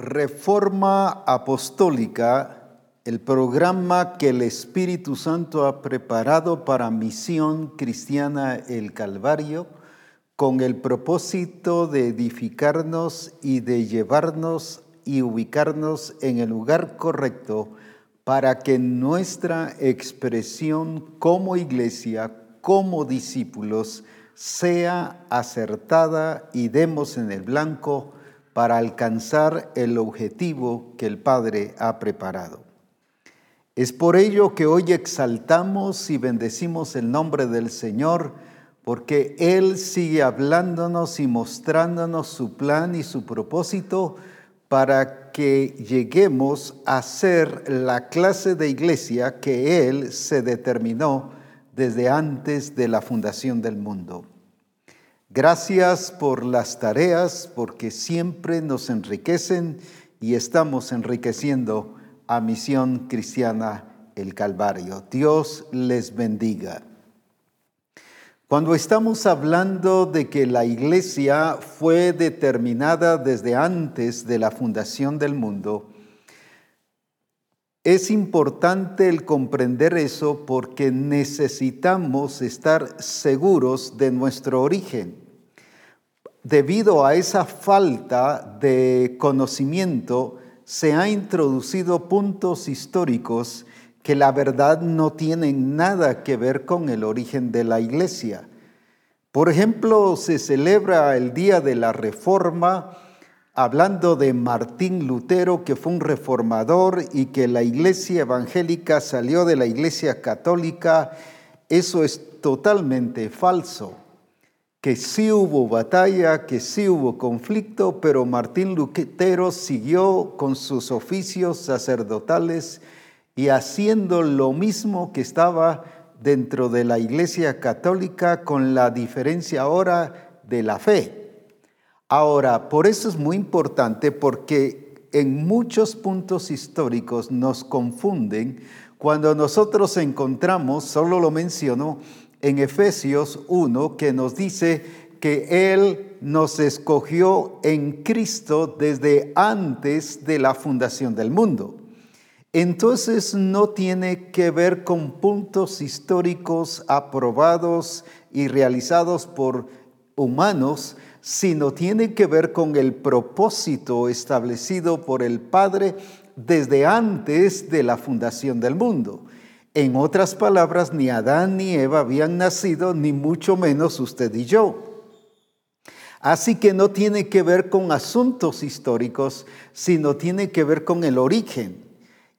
Reforma Apostólica, el programa que el Espíritu Santo ha preparado para Misión Cristiana el Calvario, con el propósito de edificarnos y de llevarnos y ubicarnos en el lugar correcto para que nuestra expresión como iglesia, como discípulos, sea acertada y demos en el blanco para alcanzar el objetivo que el Padre ha preparado. Es por ello que hoy exaltamos y bendecimos el nombre del Señor, porque Él sigue hablándonos y mostrándonos su plan y su propósito para que lleguemos a ser la clase de iglesia que Él se determinó desde antes de la fundación del mundo. Gracias por las tareas, porque siempre nos enriquecen y estamos enriqueciendo a Misión Cristiana el Calvario. Dios les bendiga. Cuando estamos hablando de que la iglesia fue determinada desde antes de la fundación del mundo, es importante el comprender eso porque necesitamos estar seguros de nuestro origen. Debido a esa falta de conocimiento, se han introducido puntos históricos que la verdad no tienen nada que ver con el origen de la iglesia. Por ejemplo, se celebra el Día de la Reforma, hablando de Martín Lutero, que fue un reformador y que la iglesia evangélica salió de la iglesia católica, eso es totalmente falso. Que sí hubo batalla, que sí hubo conflicto, pero Martín Lutero siguió con sus oficios sacerdotales y haciendo lo mismo que estaba dentro de la iglesia católica con la diferencia ahora de la fe. Ahora, por eso es muy importante porque en muchos puntos históricos nos confunden cuando nosotros encontramos, solo lo menciono, en Efesios 1, que nos dice que Él nos escogió en Cristo desde antes de la fundación del mundo. Entonces no tiene que ver con puntos históricos aprobados y realizados por humanos, sino tiene que ver con el propósito establecido por el Padre desde antes de la fundación del mundo. En otras palabras, ni Adán ni Eva habían nacido, ni mucho menos usted y yo. Así que no tiene que ver con asuntos históricos, sino tiene que ver con el origen.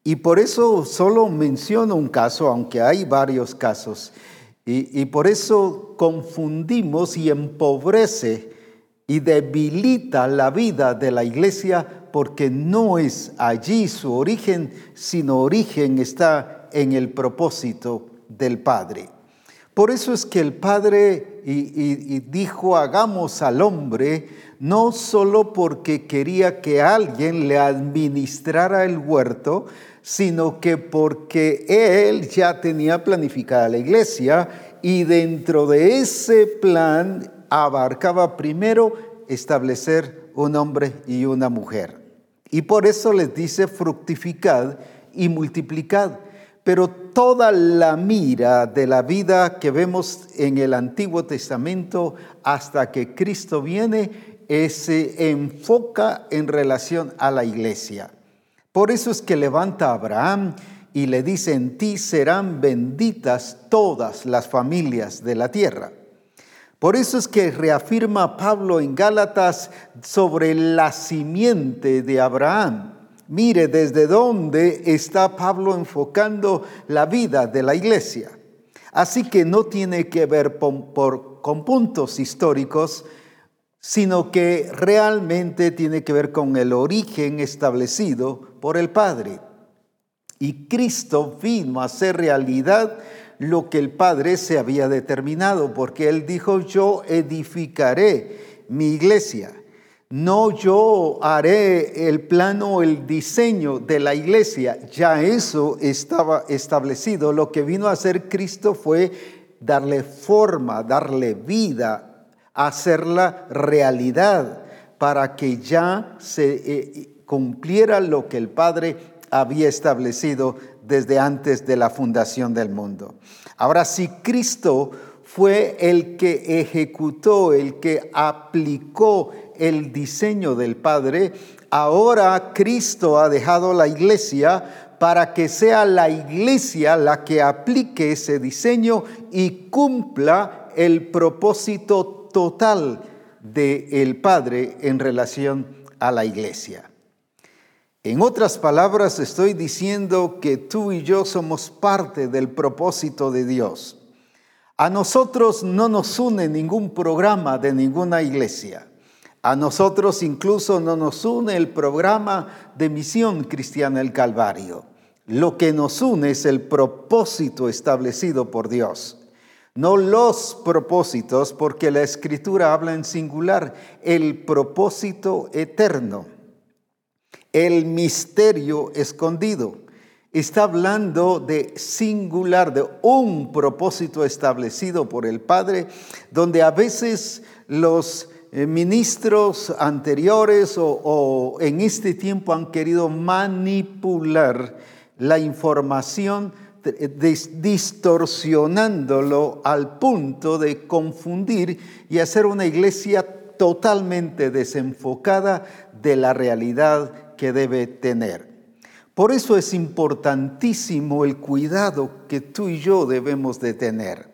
Y por eso solo menciono un caso, aunque hay varios casos. Y, por eso confundimos y empobrece y debilita la vida de la iglesia porque no es allí su origen, sino origen está en el propósito del Padre. Por eso es que el Padre dijo, hagamos al hombre, no solo porque quería que alguien le administrara el huerto, sino que porque él ya tenía planificada la iglesia y dentro de ese plan abarcaba primero establecer un hombre y una mujer. Y por eso les dice fructificad y multiplicad. Pero toda la mira de la vida que vemos en el Antiguo Testamento hasta que Cristo viene se enfoca en relación a la iglesia. Por eso es que levanta a Abraham y le dice, en ti serán benditas todas las familias de la tierra. Por eso es que reafirma Pablo en Gálatas sobre la simiente de Abraham. Mire desde dónde está Pablo enfocando la vida de la iglesia. Así que no tiene que ver con puntos históricos, sino que realmente tiene que ver con el origen establecido por el Padre. Y Cristo vino a ser realidad lo que el Padre se había determinado, porque Él dijo, yo edificaré mi iglesia. No yo haré el plano, el diseño de la iglesia, ya eso estaba establecido. Lo que vino a hacer Cristo fue darle forma, darle vida, hacerla realidad, para que ya se, eh, cumpliera lo que el Padre había establecido desde antes de la fundación del mundo. Ahora, si Cristo fue el que ejecutó, el que aplicó el diseño del Padre, ahora Cristo ha dejado la iglesia para que sea la iglesia la que aplique ese diseño y cumpla el propósito total del Padre en relación a la iglesia. En otras palabras, estoy diciendo que tú y yo somos parte del propósito de Dios. A nosotros no nos une ningún programa de ninguna iglesia. A nosotros incluso no nos une el programa de misión cristiana el Calvario. Lo que nos une es el propósito establecido por Dios. No los propósitos, porque la escritura habla en singular, el propósito eterno, el misterio escondido. Está hablando de singular, de un propósito establecido por el Padre, donde a veces los ministros anteriores o, en este tiempo han querido manipular la información distorsionándolo al punto de confundir y hacer una iglesia totalmente desenfocada de la realidad que debe tener. Por eso es importantísimo el cuidado que tú y yo debemos de tener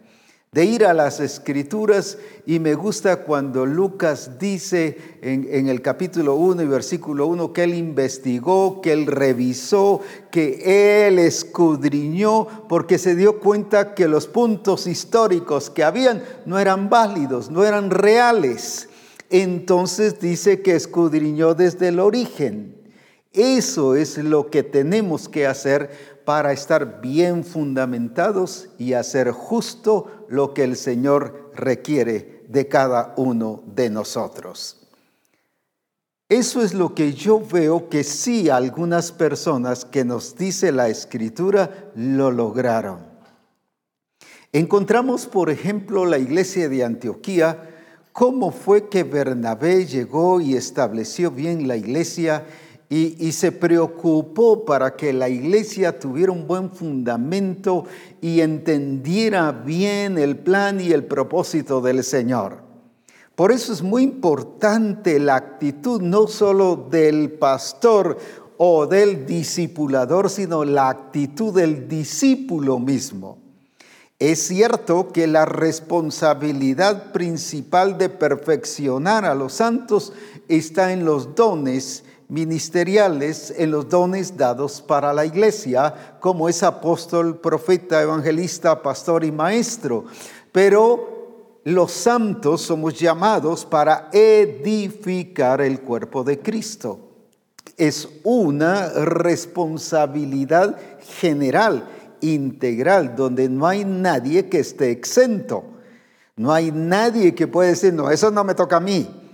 de ir a las escrituras y me gusta cuando Lucas dice en, el capítulo 1 y versículo 1 que él investigó, que él revisó, que él escudriñó porque se dio cuenta que los puntos históricos que habían no eran válidos, no eran reales. Entonces dice que escudriñó desde el origen. Eso es lo que tenemos que hacer para estar bien fundamentados y hacer justo lo que el Señor requiere de cada uno de nosotros. Eso es lo que yo veo que sí algunas personas que nos dice la escritura lo lograron. Encontramos, por ejemplo, la iglesia de Antioquía, cómo fue que Bernabé llegó y estableció bien la iglesia y, se preocupó para que la iglesia tuviera un buen fundamento y entendiera bien el plan y el propósito del Señor. Por eso es muy importante la actitud no solo del pastor o del discipulador, sino la actitud del discípulo mismo. Es cierto que la responsabilidad principal de perfeccionar a los santos está en los dones ministeriales en los dones dados para la iglesia, como es apóstol, profeta, evangelista, pastor y maestro. Pero los santos somos llamados para edificar el cuerpo de Cristo. Es una responsabilidad general, integral, donde no hay nadie que esté exento. No hay nadie que pueda decir, no, eso no me toca a mí.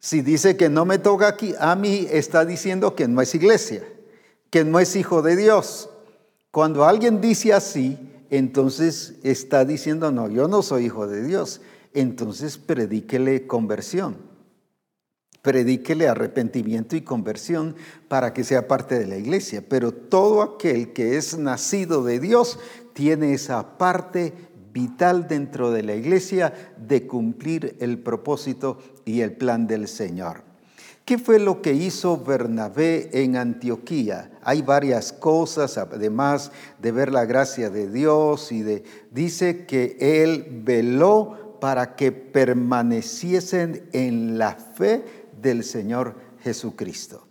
Si dice que no me toca aquí, a mí está diciendo que no es iglesia, que no es hijo de Dios. Cuando alguien dice así, entonces está diciendo, no, yo no soy hijo de Dios. Entonces predíquele conversión. Predíquele arrepentimiento y conversión para que sea parte de la iglesia. Pero todo aquel que es nacido de Dios tiene esa parte vital dentro de la iglesia de cumplir el propósito y el plan del Señor. ¿Qué fue lo que hizo Bernabé en Antioquía? Hay varias cosas, además de ver la gracia de Dios y de dice que él veló para que permaneciesen en la fe del Señor Jesucristo.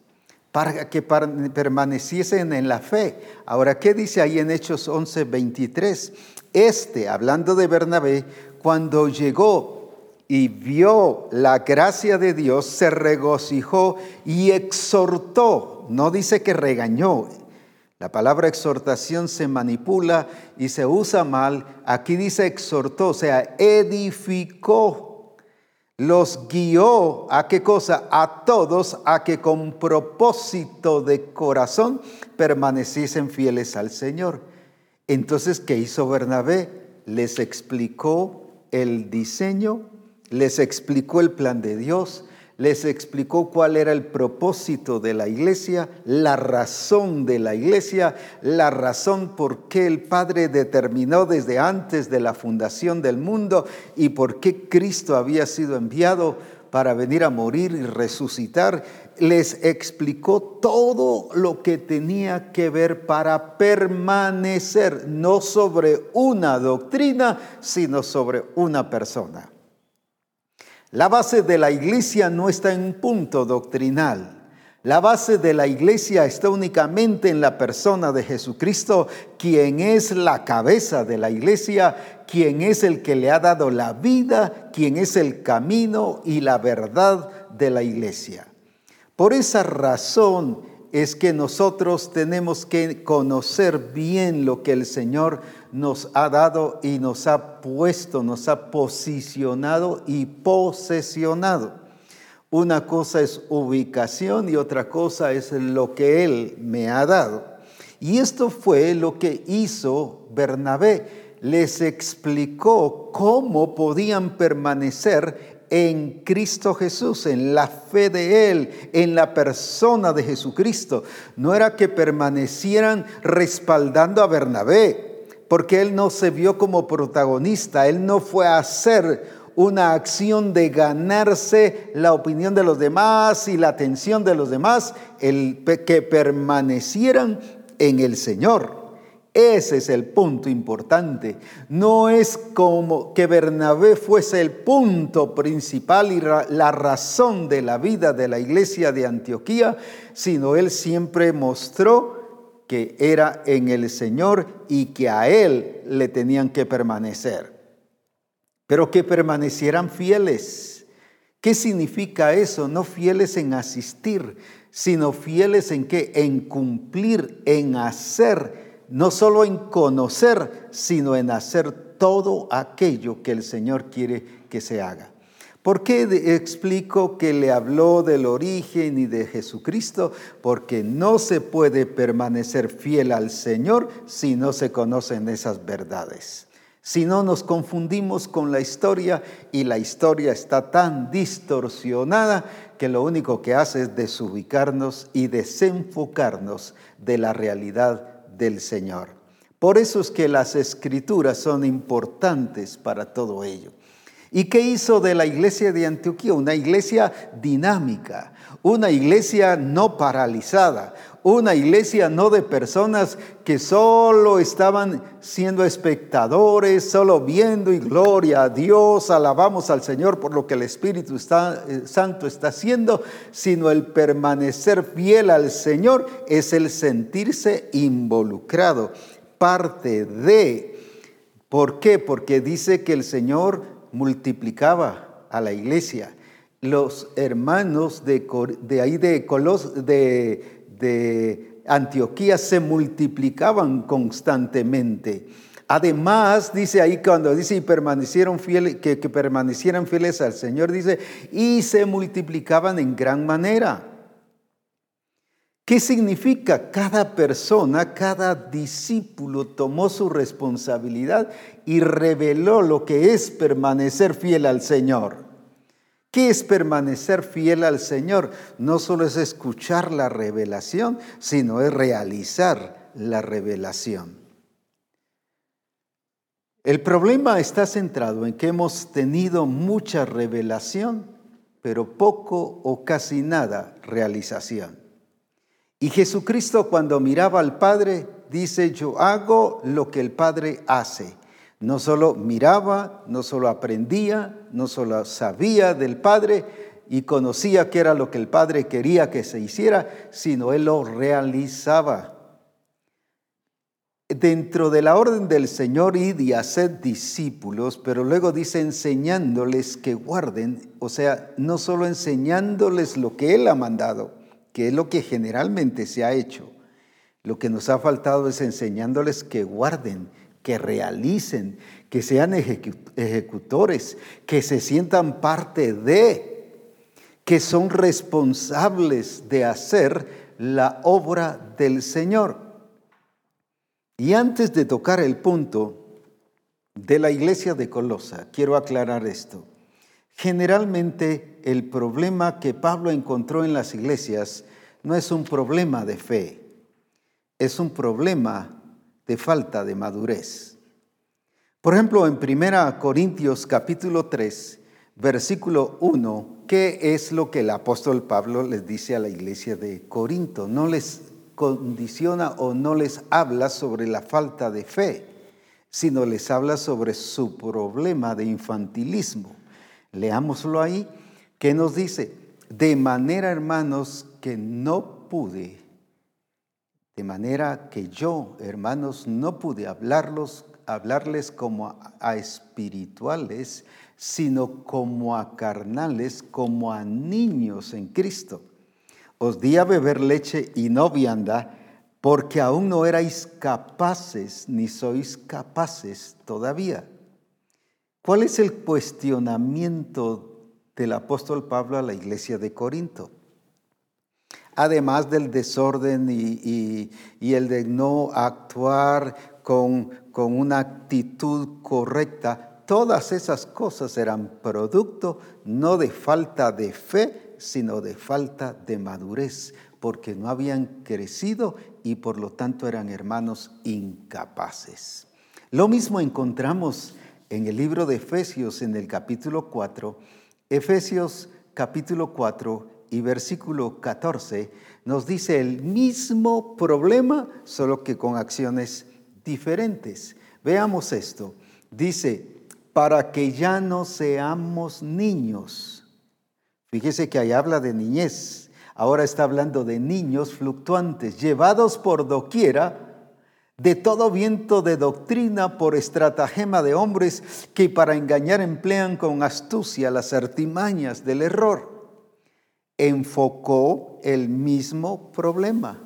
Para que permaneciesen en la fe. Ahora, ¿qué dice ahí en Hechos 11, 23? Este, hablando de Bernabé, cuando llegó y vio la gracia de Dios, se regocijó y exhortó. No dice que regañó. La palabra exhortación se manipula y se usa mal. Aquí dice exhortó, o sea, edificó. Los guió a qué cosa? A todos a que con propósito de corazón permaneciesen fieles al Señor. Entonces, ¿qué hizo Bernabé? Les explicó el diseño, les explicó el plan de Dios, les explicó cuál era el propósito de la iglesia, la razón de la iglesia, la razón por qué el Padre determinó desde antes de la fundación del mundo y por qué Cristo había sido enviado para venir a morir y resucitar. Les explicó todo lo que tenía que ver para permanecer, no sobre una doctrina, sino sobre una persona. La base de la iglesia no está en un punto doctrinal. La base de la iglesia está únicamente en la persona de Jesucristo, quien es la cabeza de la iglesia, quien es el que le ha dado la vida, quien es el camino y la verdad de la iglesia. Por esa razón es que nosotros tenemos que conocer bien lo que el Señor nos ha dado y nos ha puesto, nos ha posicionado y posesionado. Una cosa es ubicación y otra cosa es lo que Él me ha dado. Y esto fue lo que hizo Bernabé. Les explicó cómo podían permanecer en Cristo Jesús, en la fe de Él, en la persona de Jesucristo. No era que permanecieran respaldando a Bernabé, porque él no se vio como protagonista, él no fue a hacer una acción de ganarse la opinión de los demás y la atención de los demás, el que permanecieran en el Señor. Ese es el punto importante. No es como que Bernabé fuese el punto principal y la razón de la vida de la iglesia de Antioquía, sino él siempre mostró que era en el Señor y que a Él le tenían que permanecer. Pero que permanecieran fieles. ¿Qué significa eso? No fieles en asistir, sino fieles en qué? En cumplir, en hacer, no solo en conocer, sino en hacer todo aquello que el Señor quiere que se haga. ¿Por qué explico que le habló del origen y de Jesucristo? Porque no se puede permanecer fiel al Señor si no se conocen esas verdades. Si no nos confundimos con la historia y la historia está tan distorsionada que lo único que hace es desubicarnos y desenfocarnos de la realidad del Señor. Por eso es que las escrituras son importantes para todo ello. ¿Y qué hizo de la iglesia de Antioquía? Una iglesia dinámica, una iglesia no paralizada, una iglesia no de personas que solo estaban siendo espectadores, solo viendo y gloria a Dios, alabamos al Señor por lo que el Espíritu eh, Santo está haciendo, sino el permanecer fiel al Señor es el sentirse involucrado, parte de. ¿Por qué? Porque dice que el Señor multiplicaba a la iglesia. Los hermanos de, de ahí de, Colos, de, de Antioquía se multiplicaban constantemente. Además, dice ahí cuando dice y permanecieron fieles, que, que permanecieran fieles al Señor, dice, y se multiplicaban en gran manera. ¿Qué significa? Cada persona, cada discípulo tomó su responsabilidad y reveló lo que es permanecer fiel al Señor. ¿Qué es permanecer fiel al Señor? No solo es escuchar la revelación, sino es realizar la revelación. El problema está centrado en que hemos tenido mucha revelación, pero poco o casi nada realización. Y Jesucristo cuando miraba al Padre dice, yo hago lo que el Padre hace. No solo miraba, no solo aprendía, no solo sabía del Padre y conocía qué era lo que el Padre quería que se hiciera, sino Él lo realizaba. Dentro de la orden del Señor, id y haced discípulos, pero luego dice enseñándoles que guarden, o sea, no solo enseñándoles lo que Él ha mandado, que es lo que generalmente se ha hecho. Lo que nos ha faltado es enseñándoles que guarden, que realicen, que sean ejecutores, que se sientan parte de, que son responsables de hacer la obra del Señor. Y antes de tocar el punto de la iglesia de Colosa, quiero aclarar esto. Generalmente el problema que Pablo encontró en las iglesias no es un problema de fe, es un problema de falta de madurez. Por ejemplo, en 1 Corintios capítulo 3, versículo 1, ¿qué es lo que el apóstol Pablo les dice a la iglesia de Corinto? No les condiciona o no les habla sobre la falta de fe, sino les habla sobre su problema de infantilismo. Leámoslo ahí, ¿qué nos dice? De manera, hermanos, que no pude, de manera que yo, hermanos, no pude hablarlos, hablarles como a espirituales, sino como a carnales, como a niños en Cristo. Os di a beber leche y no vianda, porque aún no erais capaces, ni sois capaces todavía. ¿Cuál es el cuestionamiento del apóstol Pablo a la iglesia de Corinto? Además del desorden y, el de no actuar con, con una actitud correcta, todas esas cosas eran producto no de falta de fe, sino de falta de madurez, porque no habían crecido y por lo tanto eran hermanos incapaces. Lo mismo encontramos en el libro de Efesios en el capítulo 4. Efesios capítulo 4 y versículo 14 nos dice el mismo problema, solo que con acciones diferentes. Veamos esto. Dice, para que ya no seamos niños. Fíjese que ahí habla de niñez Ahora está hablando de niños fluctuantes, llevados por doquiera de todo viento de doctrina por estratagema de hombres que para engañar emplean con astucia las artimañas del error. Enfocó el mismo problema.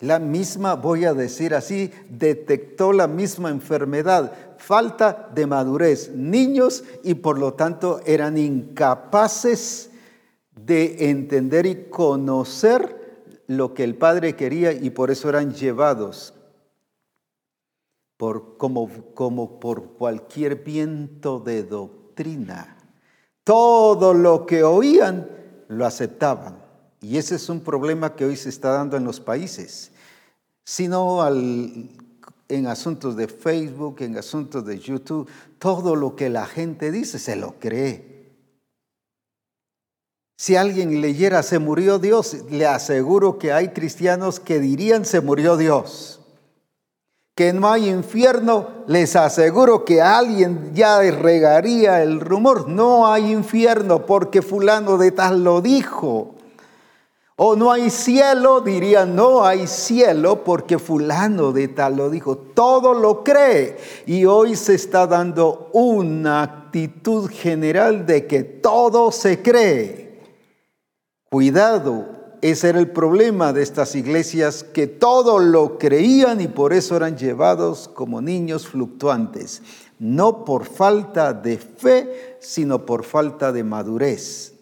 La misma, voy a decir así, detectó la misma enfermedad, falta de madurez, niños y por lo tanto eran incapaces de entender y conocer lo que el Padre quería y por eso eran llevados por, como, como por cualquier viento de doctrina. Todo lo que oían lo aceptaban. Y ese es un problema que hoy se está dando en los países. Sino al, en asuntos de Facebook, en asuntos de YouTube, todo lo que la gente dice se lo cree. Si alguien leyera se murió Dios, le aseguro que hay cristianos que dirían se murió Dios. Que no hay infierno, les aseguro que alguien ya regaría el rumor. No hay infierno porque fulano de tal lo dijo. O no hay cielo, dirían no hay cielo porque fulano de tal lo dijo. Todo lo cree. Y hoy se está dando una actitud general de que todo se cree. Cuidado, ese era el problema de estas iglesias, que todo lo creían y por eso eran llevados como niños fluctuantes, no por falta de fe, sino por falta de madurez.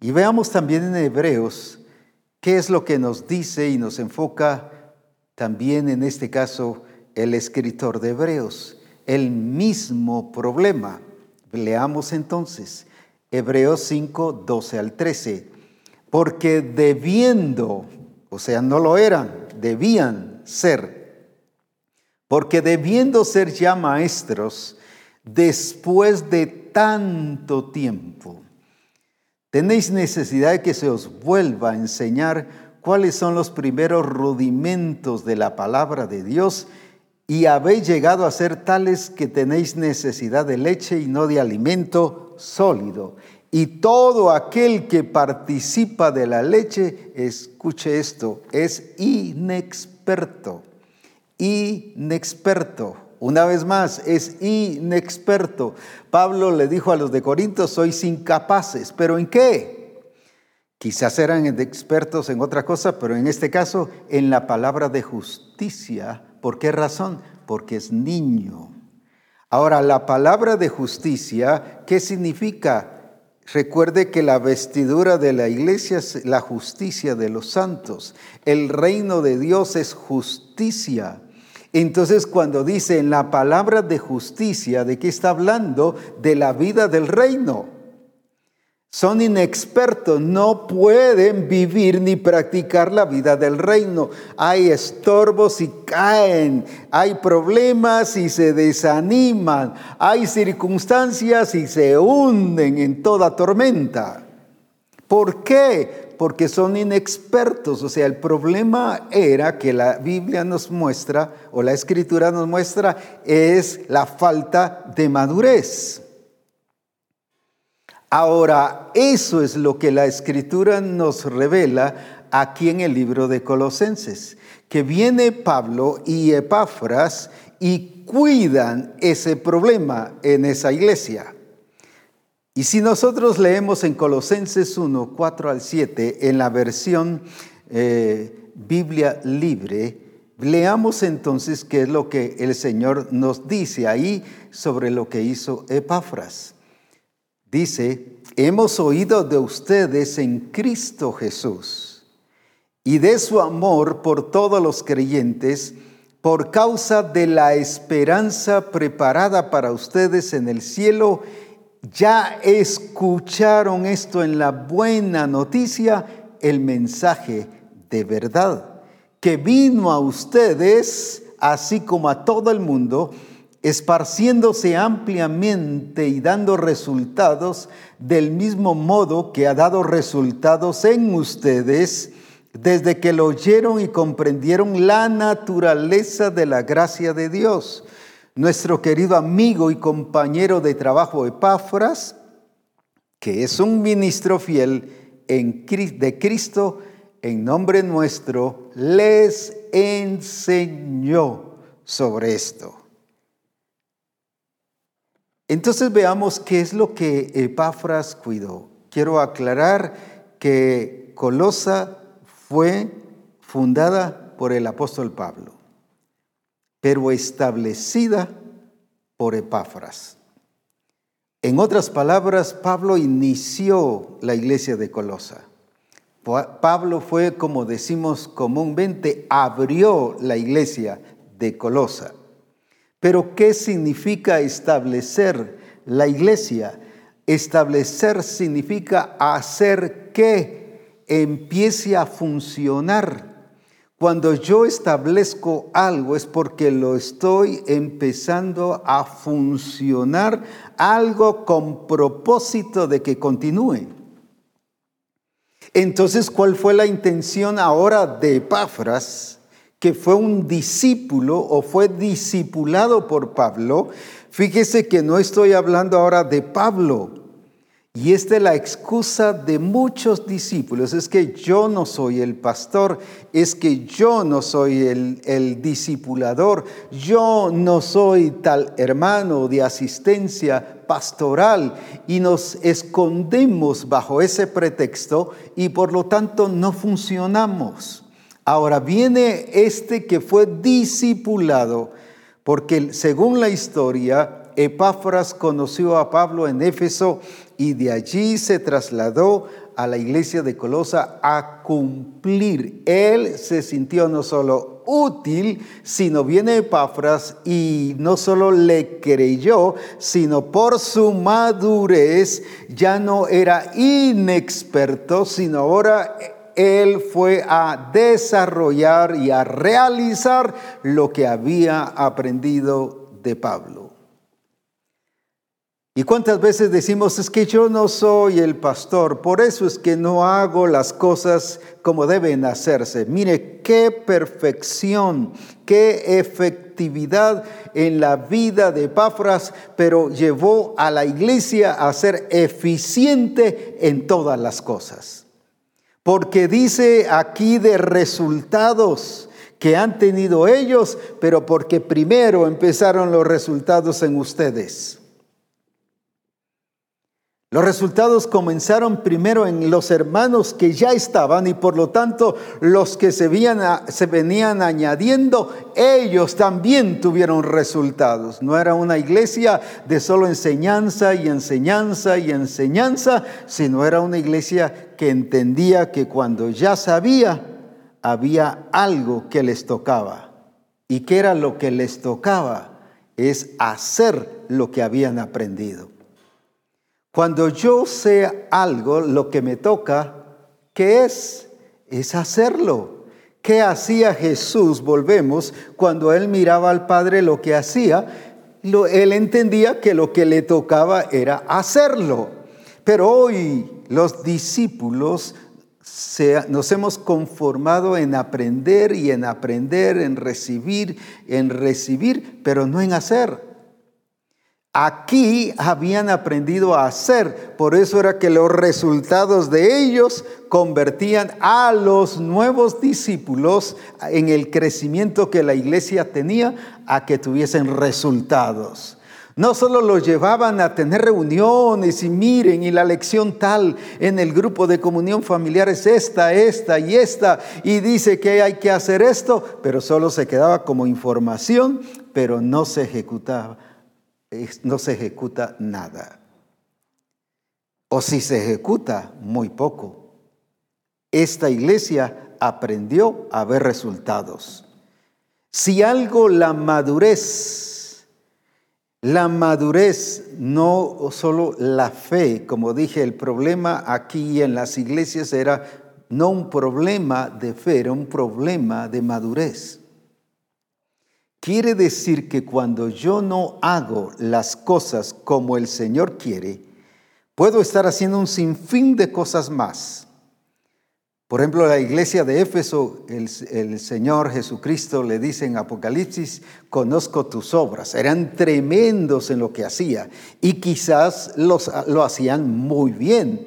Y veamos también en Hebreos qué es lo que nos dice y nos enfoca también en este caso el escritor de Hebreos, el mismo problema. Leamos entonces Hebreos 5, 12 al 13 porque debiendo, o sea, no lo eran, debían ser, porque debiendo ser ya maestros, después de tanto tiempo, tenéis necesidad de que se os vuelva a enseñar cuáles son los primeros rudimentos de la palabra de Dios y habéis llegado a ser tales que tenéis necesidad de leche y no de alimento sólido. Y todo aquel que participa de la leche, escuche esto, es inexperto. Inexperto. Una vez más, es inexperto. Pablo le dijo a los de Corinto, sois incapaces. ¿Pero en qué? Quizás eran expertos en otra cosa, pero en este caso en la palabra de justicia. ¿Por qué razón? Porque es niño. Ahora, la palabra de justicia, ¿qué significa? Recuerde que la vestidura de la iglesia es la justicia de los santos. El reino de Dios es justicia. Entonces cuando dice en la palabra de justicia, ¿de qué está hablando? De la vida del reino. Son inexpertos, no pueden vivir ni practicar la vida del reino. Hay estorbos y caen, hay problemas y se desaniman, hay circunstancias y se hunden en toda tormenta. ¿Por qué? Porque son inexpertos. O sea, el problema era que la Biblia nos muestra, o la escritura nos muestra, es la falta de madurez. Ahora, eso es lo que la escritura nos revela aquí en el libro de Colosenses, que viene Pablo y Epáfras y cuidan ese problema en esa iglesia. Y si nosotros leemos en Colosenses 1, 4 al 7, en la versión eh, Biblia libre, leamos entonces qué es lo que el Señor nos dice ahí sobre lo que hizo Epáfras. Dice, hemos oído de ustedes en Cristo Jesús y de su amor por todos los creyentes por causa de la esperanza preparada para ustedes en el cielo. Ya escucharon esto en la buena noticia, el mensaje de verdad, que vino a ustedes, así como a todo el mundo, esparciéndose ampliamente y dando resultados del mismo modo que ha dado resultados en ustedes desde que lo oyeron y comprendieron la naturaleza de la gracia de Dios. Nuestro querido amigo y compañero de trabajo Epáfras, que es un ministro fiel de Cristo, en nombre nuestro, les enseñó sobre esto. Entonces veamos qué es lo que Epáfras cuidó. Quiero aclarar que Colosa fue fundada por el apóstol Pablo, pero establecida por Epáfras. En otras palabras, Pablo inició la iglesia de Colosa. Pablo fue, como decimos comúnmente, abrió la iglesia de Colosa. Pero ¿qué significa establecer la iglesia? Establecer significa hacer que empiece a funcionar. Cuando yo establezco algo es porque lo estoy empezando a funcionar, algo con propósito de que continúe. Entonces, ¿cuál fue la intención ahora de Epáfras? Que fue un discípulo o fue discipulado por Pablo, fíjese que no estoy hablando ahora de Pablo. Y esta es la excusa de muchos discípulos, es que yo no soy el pastor, es que yo no soy el, el discipulador, yo no soy tal hermano de asistencia pastoral y nos escondemos bajo ese pretexto y por lo tanto no funcionamos. Ahora viene este que fue discipulado, porque según la historia, Epáfras conoció a Pablo en Éfeso y de allí se trasladó a la iglesia de Colosa a cumplir. Él se sintió no solo útil, sino viene Epáfras y no solo le creyó, sino por su madurez ya no era inexperto, sino ahora él fue a desarrollar y a realizar lo que había aprendido de Pablo. ¿Y cuántas veces decimos es que yo no soy el pastor, por eso es que no hago las cosas como deben hacerse? Mire, qué perfección, qué efectividad en la vida de Epáfras, pero llevó a la iglesia a ser eficiente en todas las cosas. Porque dice aquí de resultados que han tenido ellos, pero porque primero empezaron los resultados en ustedes. Los resultados comenzaron primero en los hermanos que ya estaban y por lo tanto los que se, se, venían añadiendo, ellos también tuvieron resultados. No era una iglesia de solo enseñanza y enseñanza y enseñanza, sino era una iglesia que entendía que cuando ya sabía, había algo que les tocaba. ¿Y qué era lo que les tocaba? Es hacer lo que habían aprendido. Cuando yo sé algo, lo que me toca, ¿qué es? Es hacerlo. ¿Qué hacía Jesús? Volvemos, cuando él miraba al Padre lo que hacía, él entendía que lo que le tocaba era hacerlo. Pero hoy los discípulos nos hemos conformado en aprender y en aprender, en recibir, en recibir, pero no en hacer. Aquí habían aprendido a hacer, por eso era que los resultados de ellos convertían a los nuevos discípulos en el crecimiento que la iglesia tenía a que tuviesen resultados. No solo los llevaban a tener reuniones y miren, y la lección tal en el grupo de comunión familiar es esta, esta y esta, y dice que hay que hacer esto, pero solo se quedaba como información, pero no se no se ejecuta nada. O si se ejecuta, muy poco. Esta iglesia aprendió a ver resultados. Si algo la madurez, la madurez, no solo la fe, como dije, el problema aquí en las iglesias era no un problema de fe, era un problema de madurez. Quiere decir que cuando yo no hago las cosas como el Señor quiere, puedo estar haciendo un sinfín de cosas más. Por ejemplo, la iglesia de Éfeso, el, Señor Jesucristo le dice en Apocalipsis, conozco tus obras. Eran tremendos en lo que hacía y quizás lo hacían muy bien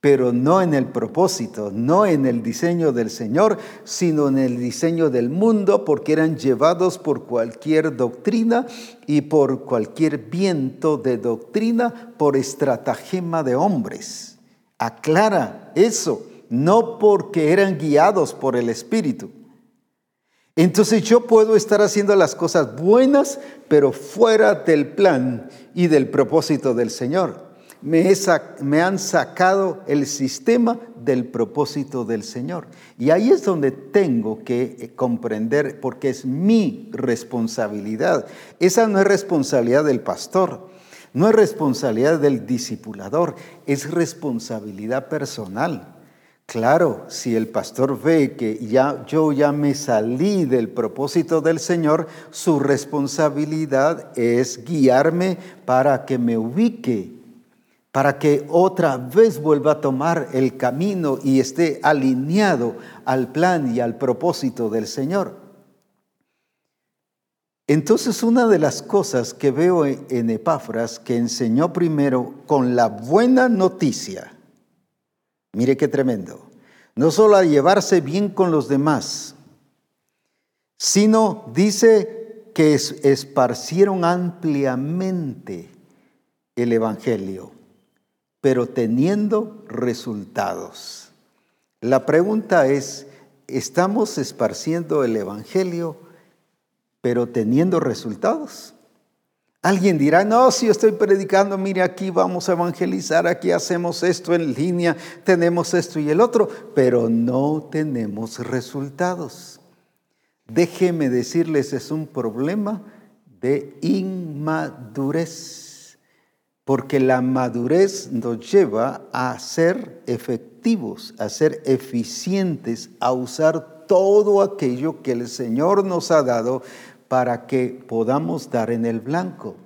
pero no en el propósito, no en el diseño del Señor, sino en el diseño del mundo, porque eran llevados por cualquier doctrina y por cualquier viento de doctrina, por estratagema de hombres. Aclara eso, no porque eran guiados por el Espíritu. Entonces yo puedo estar haciendo las cosas buenas, pero fuera del plan y del propósito del Señor me, han sacado el sistema del propósito del Señor. Y ahí es donde tengo que eh, comprender, porque es mi responsabilidad. Esa no es responsabilidad del pastor, no es responsabilidad del discipulador, es responsabilidad personal. Claro, si el pastor ve que ya yo ya me salí del propósito del Señor, su responsabilidad es guiarme para que me ubique para que otra vez vuelva a tomar el camino y esté alineado al plan y al propósito del Señor. Entonces una de las cosas que veo en Epafras que enseñó primero con la buena noticia, mire qué tremendo, no solo a llevarse bien con los demás, sino dice que esparcieron ampliamente el Evangelio pero teniendo resultados. La pregunta es, ¿estamos esparciendo el Evangelio, pero teniendo resultados? Alguien dirá, no, si yo estoy predicando, mire, aquí vamos a evangelizar, aquí hacemos esto en línea, tenemos esto y el otro, pero no tenemos resultados. Déjeme decirles, es un problema de inmadurez porque la madurez nos lleva a ser efectivos, a ser eficientes, a usar todo aquello que el Señor nos ha dado para que podamos dar en el blanco.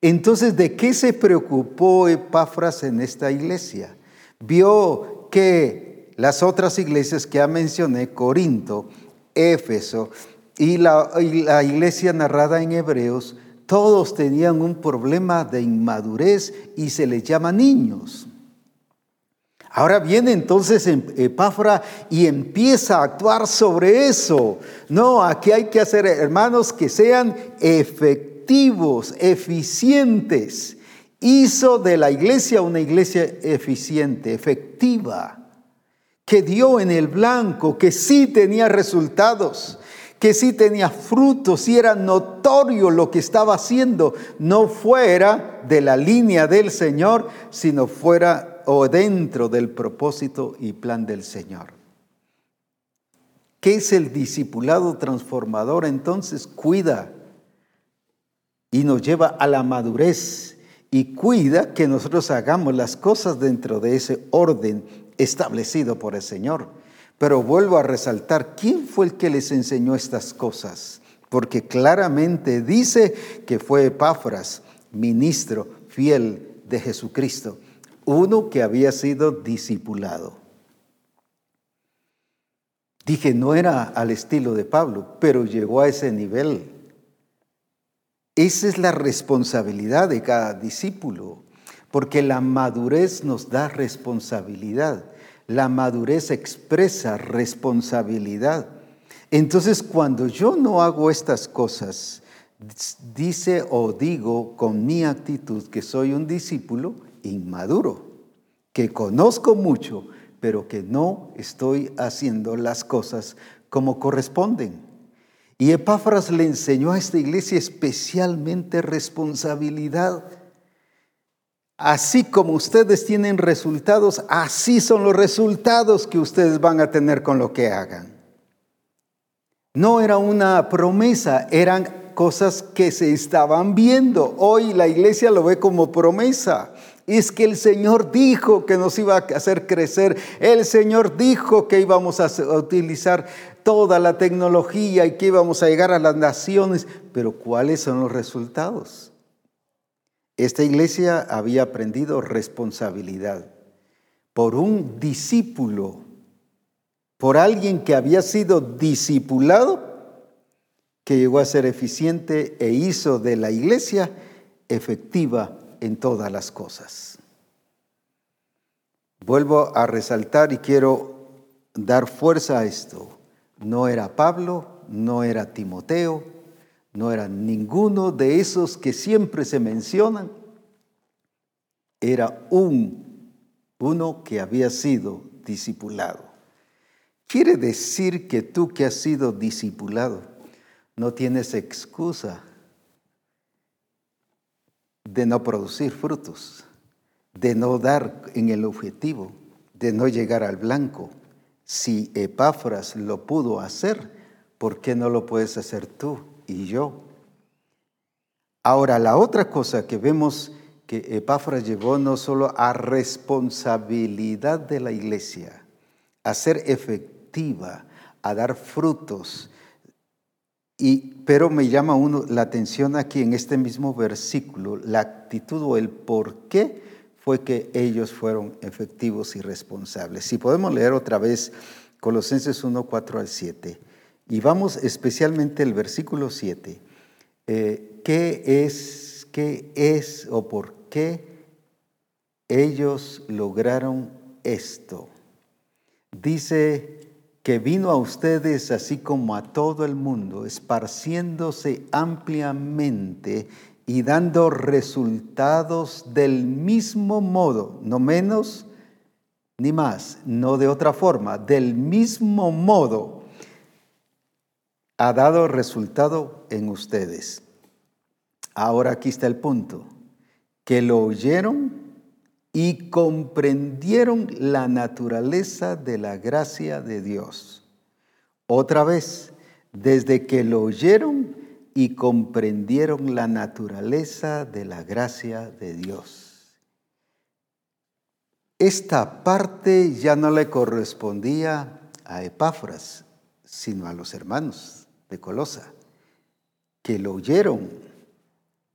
Entonces, ¿de qué se preocupó Epáfras en esta iglesia? Vio que las otras iglesias que ya mencioné, Corinto, Éfeso y la, y la iglesia narrada en Hebreos, todos tenían un problema de inmadurez y se les llama niños. Ahora viene entonces Epáfra y empieza a actuar sobre eso. No, aquí hay que hacer hermanos que sean efectivos, eficientes. Hizo de la iglesia una iglesia eficiente, efectiva, que dio en el blanco, que sí tenía resultados que sí tenía frutos, y era notorio lo que estaba haciendo, no fuera de la línea del Señor, sino fuera o dentro del propósito y plan del Señor. ¿Qué es el discipulado transformador? Entonces cuida y nos lleva a la madurez y cuida que nosotros hagamos las cosas dentro de ese orden establecido por el Señor. Pero vuelvo a resaltar, ¿quién fue el que les enseñó estas cosas? Porque claramente dice que fue Epáfras, ministro fiel de Jesucristo, uno que había sido discipulado. Dije, no era al estilo de Pablo, pero llegó a ese nivel. Esa es la responsabilidad de cada discípulo, porque la madurez nos da responsabilidad. La madurez expresa responsabilidad. Entonces, cuando yo no hago estas cosas, dice o digo con mi actitud que soy un discípulo inmaduro, que conozco mucho, pero que no estoy haciendo las cosas como corresponden. Y Epáfras le enseñó a esta iglesia especialmente responsabilidad. Así como ustedes tienen resultados, así son los resultados que ustedes van a tener con lo que hagan. No era una promesa, eran cosas que se estaban viendo. Hoy la iglesia lo ve como promesa. Es que el Señor dijo que nos iba a hacer crecer. El Señor dijo que íbamos a utilizar toda la tecnología y que íbamos a llegar a las naciones. Pero ¿cuáles son los resultados? Esta iglesia había aprendido responsabilidad por un discípulo, por alguien que había sido discipulado, que llegó a ser eficiente e hizo de la iglesia efectiva en todas las cosas. Vuelvo a resaltar y quiero dar fuerza a esto. No era Pablo, no era Timoteo, no era ninguno de esos que siempre se mencionan. Era un, uno que había sido discipulado. Quiere decir que tú que has sido discipulado no tienes excusa de no producir frutos, de no dar en el objetivo, de no llegar al blanco. Si Epáfras lo pudo hacer, ¿por qué no lo puedes hacer tú y yo? Ahora, la otra cosa que vemos que Epáfras llevó no solo a responsabilidad de la iglesia, a ser efectiva, a dar frutos, y, pero me llama uno la atención aquí en este mismo versículo, la actitud o el por qué fue que ellos fueron efectivos y responsables. Si podemos leer otra vez Colosenses 1, 4 al 7, y vamos especialmente el versículo 7, eh, ¿qué es, qué es o por qué ellos lograron esto? Dice que vino a ustedes así como a todo el mundo, esparciéndose ampliamente y dando resultados del mismo modo, no menos ni más, no de otra forma, del mismo modo ha dado resultado en ustedes. Ahora aquí está el punto, que lo oyeron y comprendieron la naturaleza de la gracia de Dios. Otra vez, desde que lo oyeron y comprendieron la naturaleza de la gracia de Dios. Esta parte ya no le correspondía a Epáfras, sino a los hermanos de Colosa, que lo oyeron.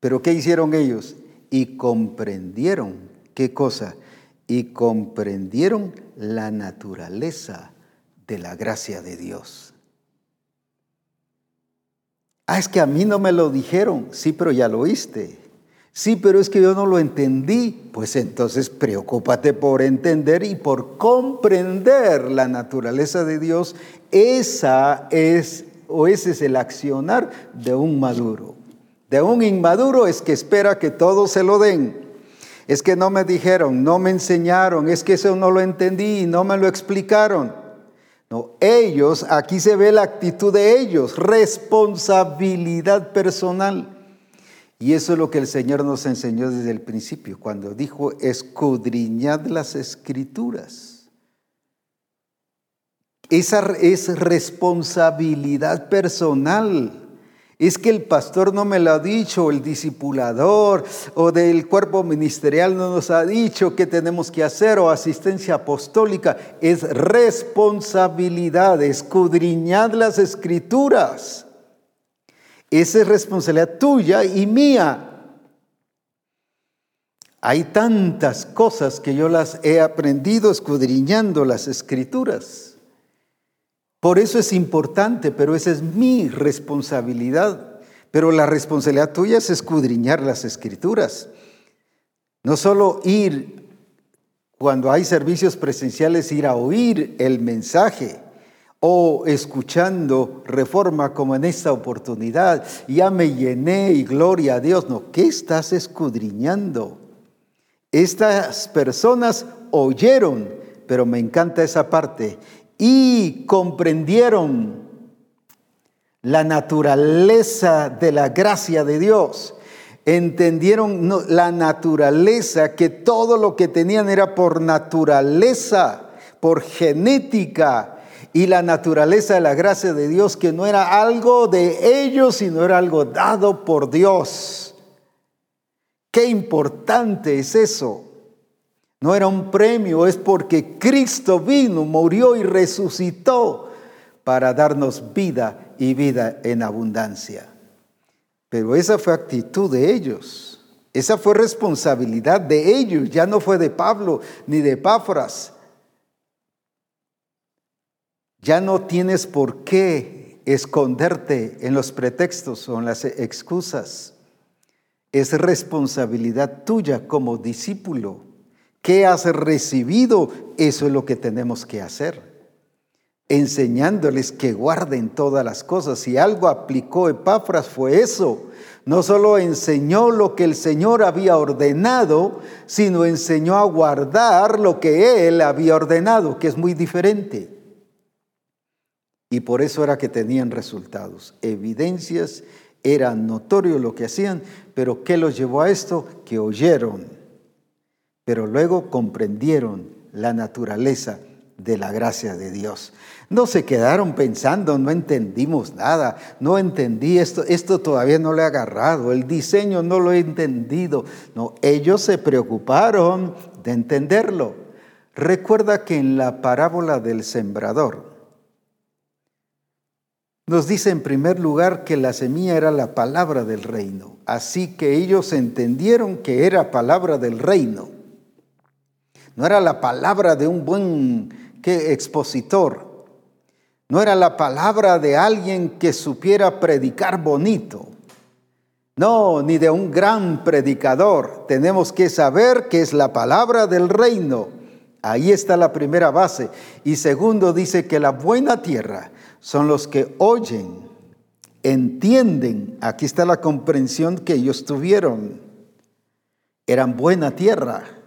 Pero ¿qué hicieron ellos? Y comprendieron ¿Qué cosa? Y comprendieron la naturaleza de la gracia de Dios. Ah, es que a mí no me lo dijeron. Sí, pero ya lo oíste. Sí, pero es que yo no lo entendí. Pues entonces preocúpate por entender y por comprender la naturaleza de Dios. Esa es o ese es el accionar de un maduro. De un inmaduro es que espera que todos se lo den es que no me dijeron, no me enseñaron, es que eso no lo entendí, no me lo explicaron. No, ellos, aquí se ve la actitud de ellos, responsabilidad personal. Y eso es lo que el Señor nos enseñó desde el principio, cuando dijo, escudriñad las escrituras. Esa es responsabilidad personal. Es que el pastor no me lo ha dicho, el discipulador o del cuerpo ministerial no nos ha dicho qué tenemos que hacer o asistencia apostólica. Es responsabilidad, escudriñad las escrituras. Esa es responsabilidad tuya y mía. Hay tantas cosas que yo las he aprendido escudriñando las escrituras. Por eso es importante, pero esa es mi responsabilidad. Pero la responsabilidad tuya es escudriñar las escrituras. No solo ir, cuando hay servicios presenciales, ir a oír el mensaje o escuchando reforma como en esta oportunidad. Ya me llené y gloria a Dios. No, ¿qué estás escudriñando? Estas personas oyeron, pero me encanta esa parte y comprendieron la naturaleza de la gracia de Dios. Entendieron la naturaleza, que todo lo que tenían era por naturaleza, por genética, y la naturaleza de la gracia de Dios, que no era algo de ellos, sino era algo dado por Dios. Qué importante es eso. No era un premio, es porque Cristo vino, murió y resucitó para darnos vida y vida en abundancia. Pero esa fue actitud de ellos. Esa fue responsabilidad de ellos, ya no fue de Pablo ni de Epáfras. Ya no tienes por qué esconderte en los pretextos o en las excusas. Es responsabilidad tuya como discípulo ¿Qué has recibido? Eso es lo que tenemos que hacer. Enseñándoles que guarden todas las cosas. Si algo aplicó Epáfras fue eso. No solo enseñó lo que el Señor había ordenado, sino enseñó a guardar lo que Él había ordenado, que es muy diferente. Y por eso era que tenían resultados, evidencias, era notorio lo que hacían, pero ¿qué los llevó a esto? Que oyeron pero luego comprendieron la naturaleza de la gracia de Dios. No se quedaron pensando, no entendimos nada, no entendí esto, esto todavía no lo he agarrado, el diseño no lo he entendido. No, ellos se preocuparon de entenderlo. Recuerda que en la parábola del sembrador nos dice en primer lugar que la semilla era la palabra del reino, así que ellos entendieron que era palabra del reino. No era la palabra de un buen expositor. No era la palabra de alguien que supiera predicar bonito. No, ni de un gran predicador. Tenemos que saber que es la palabra del reino. Ahí está la primera base. Y segundo dice que la buena tierra son los que oyen, entienden. Aquí está la comprensión que ellos tuvieron. Eran buena tierra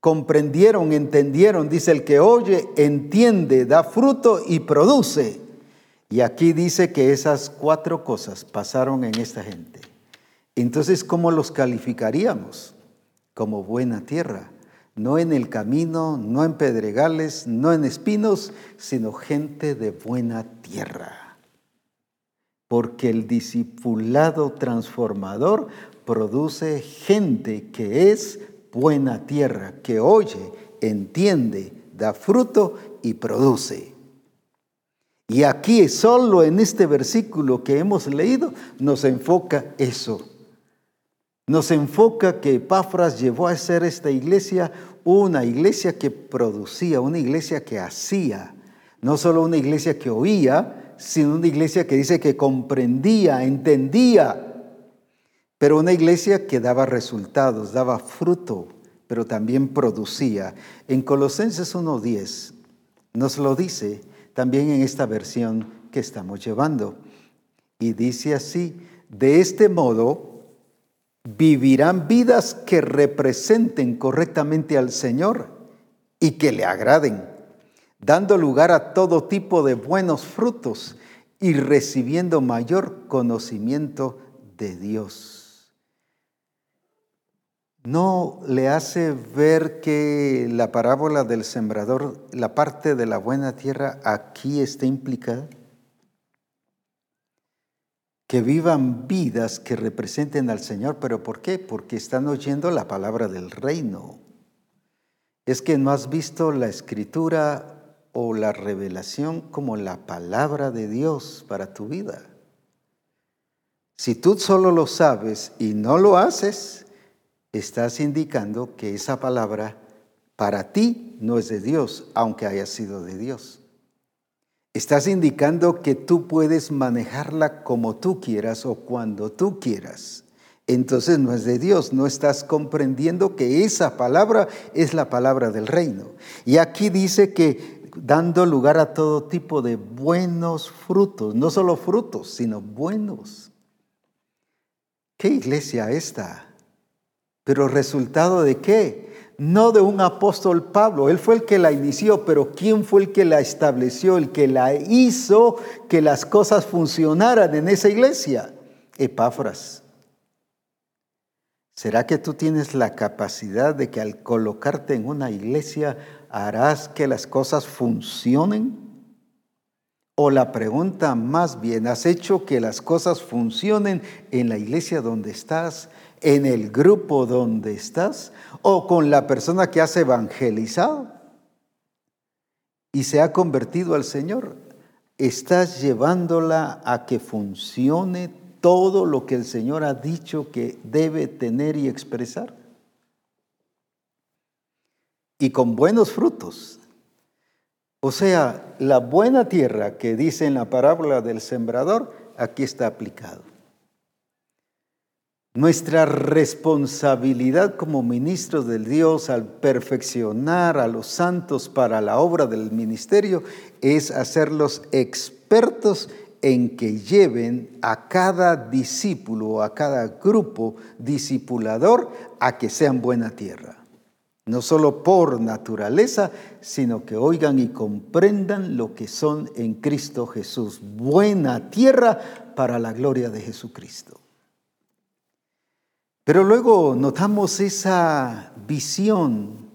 comprendieron, entendieron, dice el que oye, entiende, da fruto y produce. Y aquí dice que esas cuatro cosas pasaron en esta gente. Entonces, ¿cómo los calificaríamos? Como buena tierra, no en el camino, no en pedregales, no en espinos, sino gente de buena tierra. Porque el discipulado transformador produce gente que es buena tierra, que oye, entiende, da fruto y produce. Y aquí solo en este versículo que hemos leído nos enfoca eso. Nos enfoca que Epáfras llevó a ser esta iglesia una iglesia que producía, una iglesia que hacía, no solo una iglesia que oía, sino una iglesia que dice que comprendía, entendía, pero una iglesia que daba resultados, daba fruto, pero también producía. En Colosenses 1.10 nos lo dice también en esta versión que estamos llevando. Y dice así, de este modo vivirán vidas que representen correctamente al Señor y que le agraden, dando lugar a todo tipo de buenos frutos y recibiendo mayor conocimiento de Dios no le hace ver que la parábola del sembrador, la parte de la buena tierra aquí está implicada. que vivan vidas que representen al Señor. ¿Pero por qué? Porque están oyendo la palabra del reino. Es que no has visto la escritura o la revelación como la palabra de Dios para tu vida. Si tú solo lo sabes y no lo haces, estás indicando que esa palabra para ti no es de Dios, aunque haya sido de Dios. Estás indicando que tú puedes manejarla como tú quieras o cuando tú quieras. Entonces no es de Dios, no estás comprendiendo que esa palabra es la palabra del reino. Y aquí dice que dando lugar a todo tipo de buenos frutos, no solo frutos, sino buenos. ¿Qué iglesia esta? Pero resultado de qué? no de un apóstol Pablo, él fue el que la inició, pero ¿quién fue el que la estableció, el que la hizo que las cosas funcionaran en esa iglesia? Epáfras. ¿Será que tú tienes la capacidad de que al colocarte en una iglesia harás que las cosas funcionen? O la pregunta más bien, ¿has hecho que las cosas funcionen en la iglesia donde estás? En el grupo donde estás o con la persona que has evangelizado y se ha convertido al Señor. Estás llevándola a que funcione todo lo que el Señor ha dicho que debe tener y expresar. Y con buenos frutos. O sea, la buena tierra que dice en la parábola del sembrador, aquí está aplicado. Nuestra responsabilidad como ministros del Dios al perfeccionar a los santos para la obra del ministerio es hacerlos expertos en que lleven a cada discípulo, a cada grupo discipulador a que sean buena tierra. No solo por naturaleza, sino que oigan y comprendan lo que son en Cristo Jesús. Buena tierra para la gloria de Jesucristo. Pero luego notamos esa visión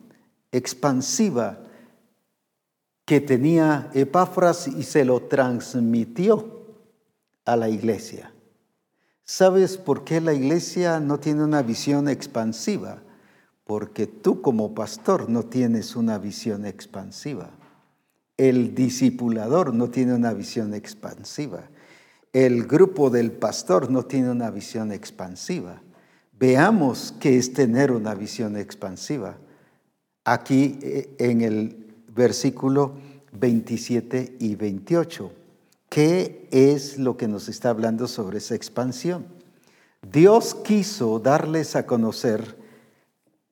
expansiva que tenía Epáfras y se lo transmitió a la iglesia. ¿Sabes por qué la iglesia no tiene una visión expansiva? Porque tú como pastor no tienes una visión expansiva. El discipulador no tiene una visión expansiva. El grupo del pastor no tiene una visión expansiva. Veamos qué es tener una visión expansiva. Aquí eh, en el versículo 27 y 28. ¿Qué es lo que nos está hablando sobre esa expansión? Dios quiso darles a conocer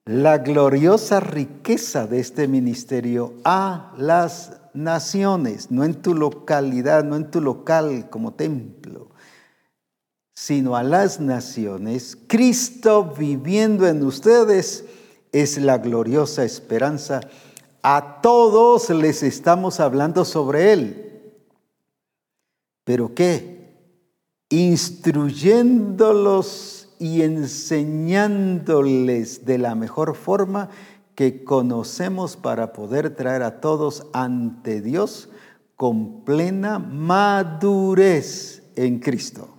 la gloriosa riqueza de este ministerio a las naciones, no en tu localidad, no en tu local como templo, sino a las naciones, Cristo viviendo en ustedes es la gloriosa esperanza. A todos les estamos hablando sobre Él. ¿Pero qué? Instruyéndolos y enseñándoles de la mejor forma que conocemos para poder traer a todos ante Dios con plena madurez en Cristo.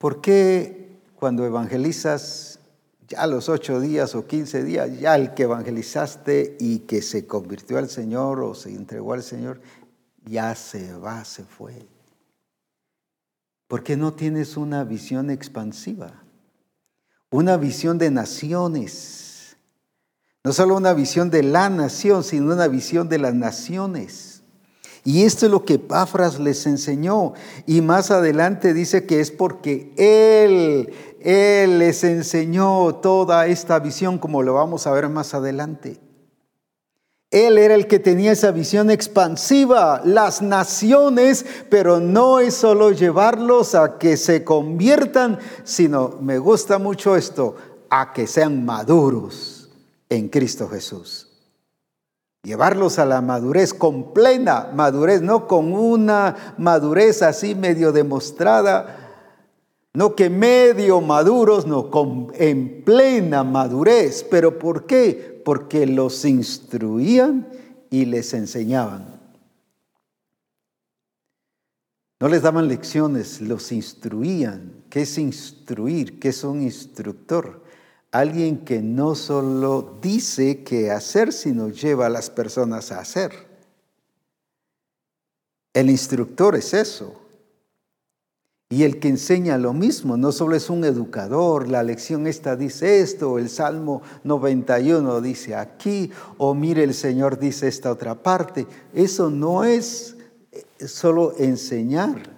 ¿Por qué cuando evangelizas ya los ocho días o quince días, ya el que evangelizaste y que se convirtió al Señor o se entregó al Señor, ya se va, se fue? ¿Por qué no tienes una visión expansiva? Una visión de naciones. No solo una visión de la nación, sino una visión de las naciones. Y esto es lo que Pafras les enseñó. Y más adelante dice que es porque Él, Él les enseñó toda esta visión, como lo vamos a ver más adelante. Él era el que tenía esa visión expansiva, las naciones, pero no es solo llevarlos a que se conviertan, sino, me gusta mucho esto, a que sean maduros en Cristo Jesús. Llevarlos a la madurez, con plena madurez, no con una madurez así medio demostrada, no que medio maduros, no, con, en plena madurez. ¿Pero por qué? Porque los instruían y les enseñaban. No les daban lecciones, los instruían. ¿Qué es instruir? ¿Qué es un instructor? Alguien que no solo dice qué hacer, sino lleva a las personas a hacer. El instructor es eso. Y el que enseña lo mismo, no solo es un educador, la lección esta dice esto, el Salmo 91 dice aquí, o mire el Señor dice esta otra parte. Eso no es solo enseñar,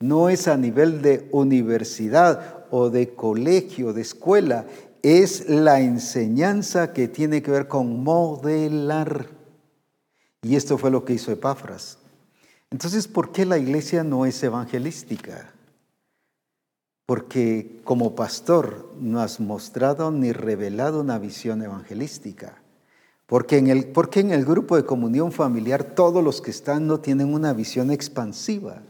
no es a nivel de universidad o de colegio, de escuela, es la enseñanza que tiene que ver con modelar. Y esto fue lo que hizo Epafras. Entonces, ¿por qué la iglesia no es evangelística? Porque como pastor no has mostrado ni revelado una visión evangelística. Porque en, el, porque en el grupo de comunión familiar todos los que están no tienen una visión expansiva.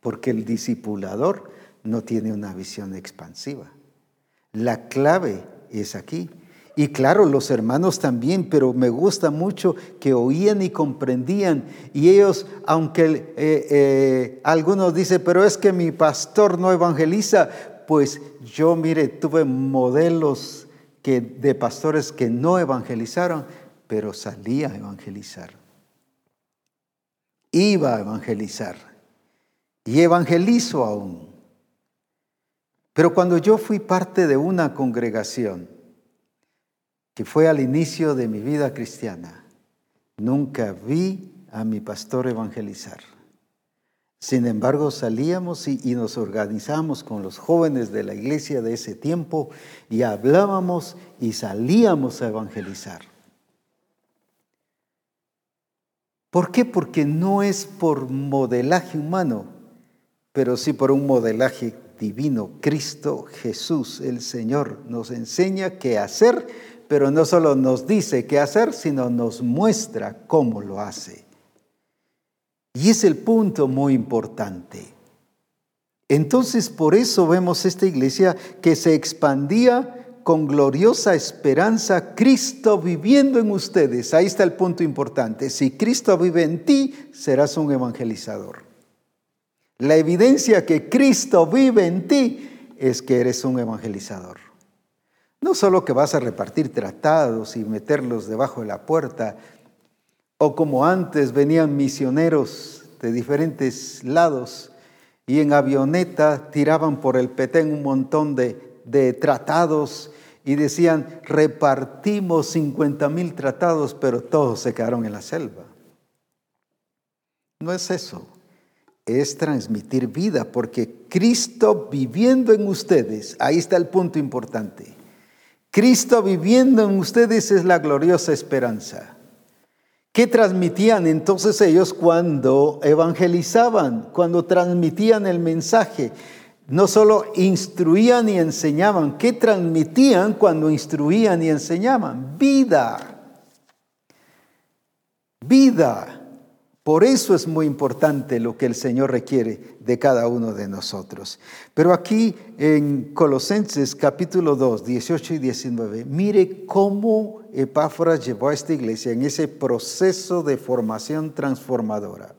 Porque el discipulador no tiene una visión expansiva. La clave es aquí. Y claro, los hermanos también, pero me gusta mucho que oían y comprendían. Y ellos, aunque eh, eh, algunos dicen, pero es que mi pastor no evangeliza, pues yo, mire, tuve modelos que, de pastores que no evangelizaron, pero salía a evangelizar. Iba a evangelizar. Y evangelizo aún. Pero cuando yo fui parte de una congregación, que fue al inicio de mi vida cristiana, nunca vi a mi pastor evangelizar. Sin embargo, salíamos y, nos organizamos con los jóvenes de la iglesia de ese tiempo y hablábamos y salíamos a evangelizar. ¿Por qué? Porque no es por modelaje humano, pero sí por un modelaje divino. Cristo Jesús, el Señor, nos enseña qué hacer pero no solo nos dice qué hacer, sino nos muestra cómo lo hace. Y es el punto muy importante. Entonces por eso vemos esta iglesia que se expandía con gloriosa esperanza, Cristo viviendo en ustedes. Ahí está el punto importante. Si Cristo vive en ti, serás un evangelizador. La evidencia que Cristo vive en ti es que eres un evangelizador. No solo que vas a repartir tratados y meterlos debajo de la puerta, o como antes venían misioneros de diferentes lados y en avioneta tiraban por el petén un montón de, tratados y decían, repartimos 50 mil tratados, pero todos se quedaron en la selva. No es eso, es transmitir vida, porque Cristo viviendo en ustedes, ahí está el punto importante Cristo viviendo en ustedes es la gloriosa esperanza. ¿Qué transmitían entonces ellos cuando evangelizaban, cuando transmitían el mensaje? No solo instruían y enseñaban, ¿qué transmitían cuando instruían y enseñaban? Vida. Vida. Por eso es muy importante lo que el Señor requiere de cada uno de nosotros. Pero aquí en Colosenses capítulo 2, 18 y 19, mire cómo Epáforas llevó a esta iglesia en ese proceso de formación transformadora.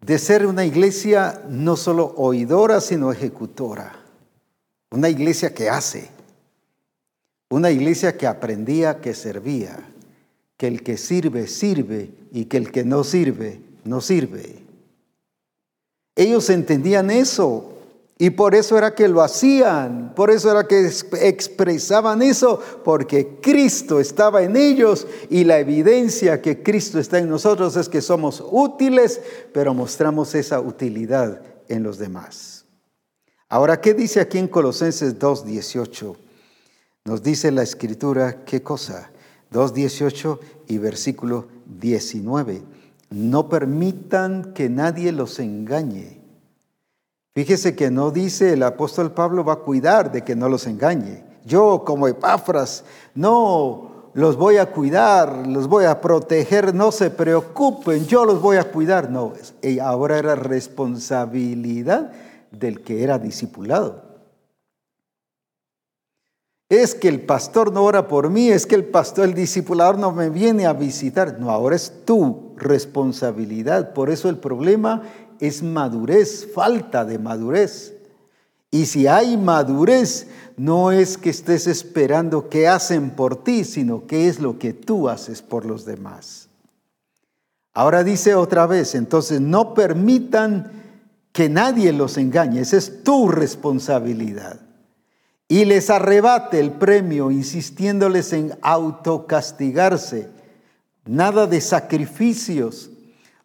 De ser una iglesia no solo oidora, sino ejecutora. Una iglesia que hace. Una iglesia que aprendía, que servía que el que sirve, sirve y que el que no sirve, no sirve. Ellos entendían eso y por eso era que lo hacían, por eso era que expresaban eso, porque Cristo estaba en ellos y la evidencia que Cristo está en nosotros es que somos útiles, pero mostramos esa utilidad en los demás. Ahora, ¿qué dice aquí en Colosenses 2.18? Nos dice la escritura, ¿qué cosa? 2.18 y versículo 19. No permitan que nadie los engañe. Fíjese que no dice el apóstol Pablo va a cuidar de que no los engañe. Yo como Epafras, no los voy a cuidar, los voy a proteger, no se preocupen, yo los voy a cuidar. No, ahora era responsabilidad del que era discipulado. Es que el pastor no ora por mí, es que el pastor, el discipulador no me viene a visitar. No, ahora es tu responsabilidad. Por eso el problema es madurez, falta de madurez. Y si hay madurez, no es que estés esperando qué hacen por ti, sino qué es lo que tú haces por los demás. Ahora dice otra vez, entonces no permitan que nadie los engañe, esa es tu responsabilidad. Y les arrebate el premio insistiéndoles en autocastigarse, nada de sacrificios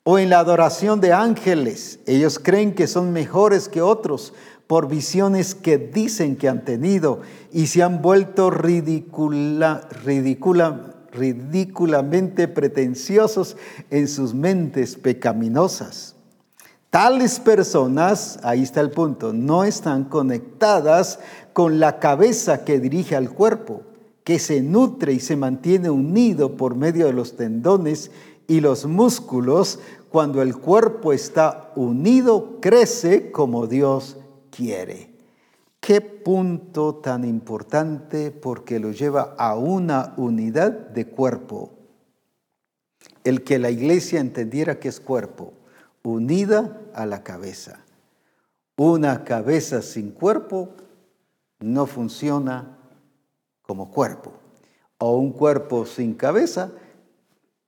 o en la adoración de ángeles. Ellos creen que son mejores que otros por visiones que dicen que han tenido y se han vuelto ridícula, ridículamente pretenciosos en sus mentes pecaminosas. Tales personas, ahí está el punto, no están conectadas con la cabeza que dirige al cuerpo, que se nutre y se mantiene unido por medio de los tendones y los músculos. Cuando el cuerpo está unido, crece como Dios quiere. Qué punto tan importante porque lo lleva a una unidad de cuerpo. El que la iglesia entendiera que es cuerpo, unida a la cabeza. Una cabeza sin cuerpo no funciona como cuerpo. O un cuerpo sin cabeza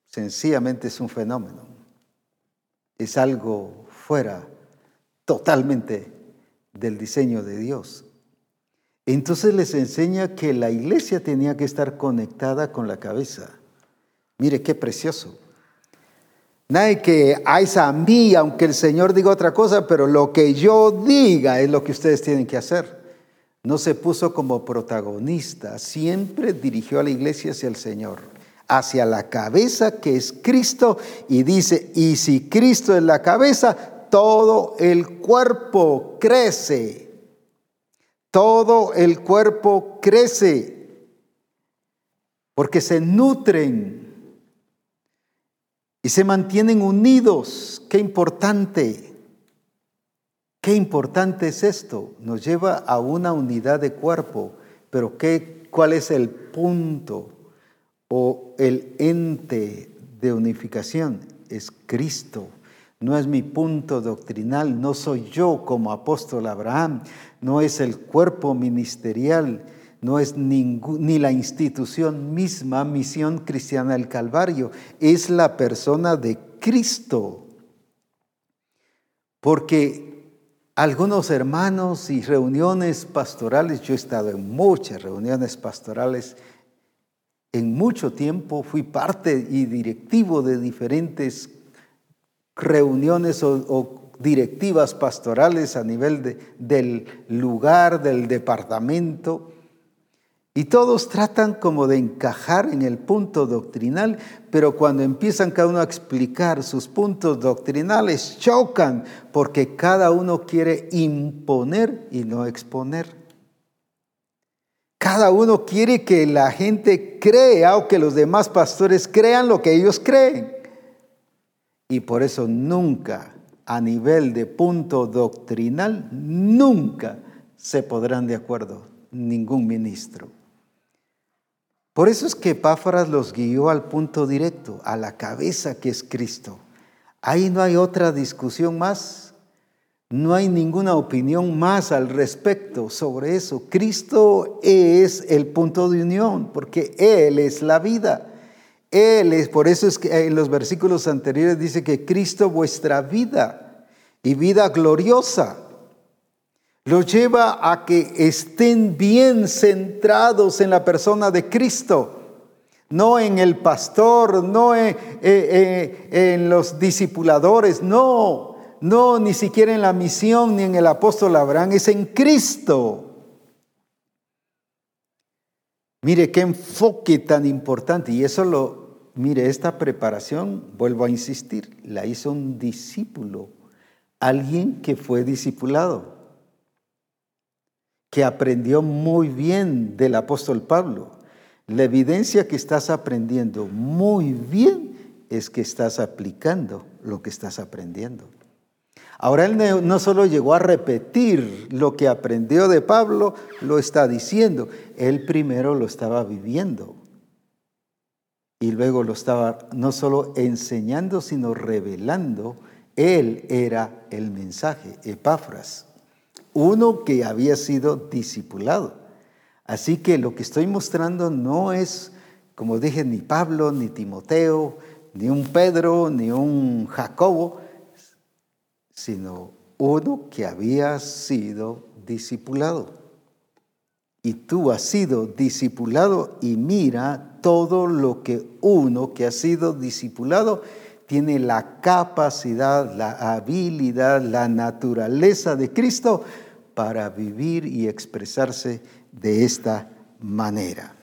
sencillamente es un fenómeno. Es algo fuera totalmente del diseño de Dios. Entonces les enseña que la iglesia tenía que estar conectada con la cabeza. Mire qué precioso. Nadie que hay a mí, aunque el Señor diga otra cosa, pero lo que yo diga es lo que ustedes tienen que hacer. No se puso como protagonista, siempre dirigió a la iglesia hacia el Señor, hacia la cabeza que es Cristo, y dice, y si Cristo es la cabeza, todo el cuerpo crece. Todo el cuerpo crece porque se nutren y se mantienen unidos. Qué importante. Qué importante es esto. Nos lleva a una unidad de cuerpo. Pero ¿qué, ¿cuál es el punto o el ente de unificación? Es Cristo no es mi punto doctrinal, no soy yo como apóstol Abraham, no es el cuerpo ministerial, no es ni la institución misma, misión cristiana del Calvario, es la persona de Cristo. Porque algunos hermanos y reuniones pastorales, yo he estado en muchas reuniones pastorales, en mucho tiempo fui parte y directivo de diferentes reuniones o, directivas pastorales a nivel del lugar, del departamento, y todos tratan como de encajar en el punto doctrinal, pero cuando empiezan cada uno a explicar sus puntos doctrinales, chocan porque cada uno quiere imponer y no exponer. Cada uno quiere que la gente crea o que los demás pastores crean lo que ellos creen. Y por eso nunca, a nivel de punto doctrinal, nunca se podrán de acuerdo ningún ministro. Por eso es que Epáfras los guió al punto directo, a la cabeza que es Cristo. Ahí no hay otra discusión más, no hay ninguna opinión más al respecto sobre eso. Cristo es el punto de unión, porque Él es la vida. Él es, por eso es que en los versículos anteriores dice que Cristo vuestra vida y vida gloriosa lo lleva a que estén bien centrados en la persona de Cristo, no en el pastor, no en, en los discipuladores, no, no, ni siquiera en la misión ni en el apóstol Abraham, es en Cristo. Mire qué enfoque tan importante. Y eso lo, mire, esta preparación, vuelvo a insistir, la hizo un discípulo, alguien que fue discipulado, que aprendió muy bien del apóstol Pablo. La evidencia que estás aprendiendo muy bien es que estás aplicando lo que estás aprendiendo. Ahora él no solo llegó a repetir lo que aprendió de Pablo, lo está diciendo. Él primero lo estaba viviendo. Y luego lo estaba no solo enseñando, sino revelando. Él era el mensaje, Epafras, uno que había sido discipulado. Así que lo que estoy mostrando no es, como dije, ni Pablo, ni Timoteo, ni un Pedro, ni un Jacobo, sino uno que había sido discipulado. Y tú has sido discipulado y mira todo lo que uno que ha sido discipulado tiene la capacidad, la habilidad, la naturaleza de Cristo para vivir y expresarse de esta manera.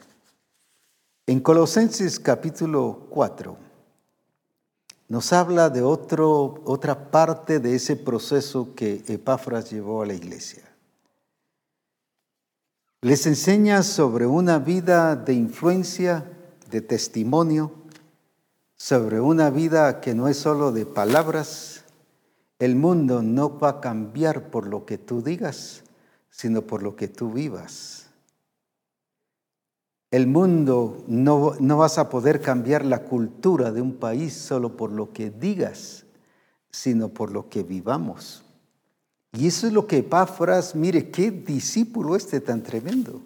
En Colosenses capítulo 4, nos habla de otro, otra parte de ese proceso que Epáfras llevó a la iglesia. Les enseña sobre una vida de influencia, de testimonio, sobre una vida que no es solo de palabras. El mundo no va a cambiar por lo que tú digas, sino por lo que tú vivas. El mundo no, no vas a poder cambiar la cultura de un país solo por lo que digas, sino por lo que vivamos. Y eso es lo que Epáfras, mire, qué discípulo este tan tremendo.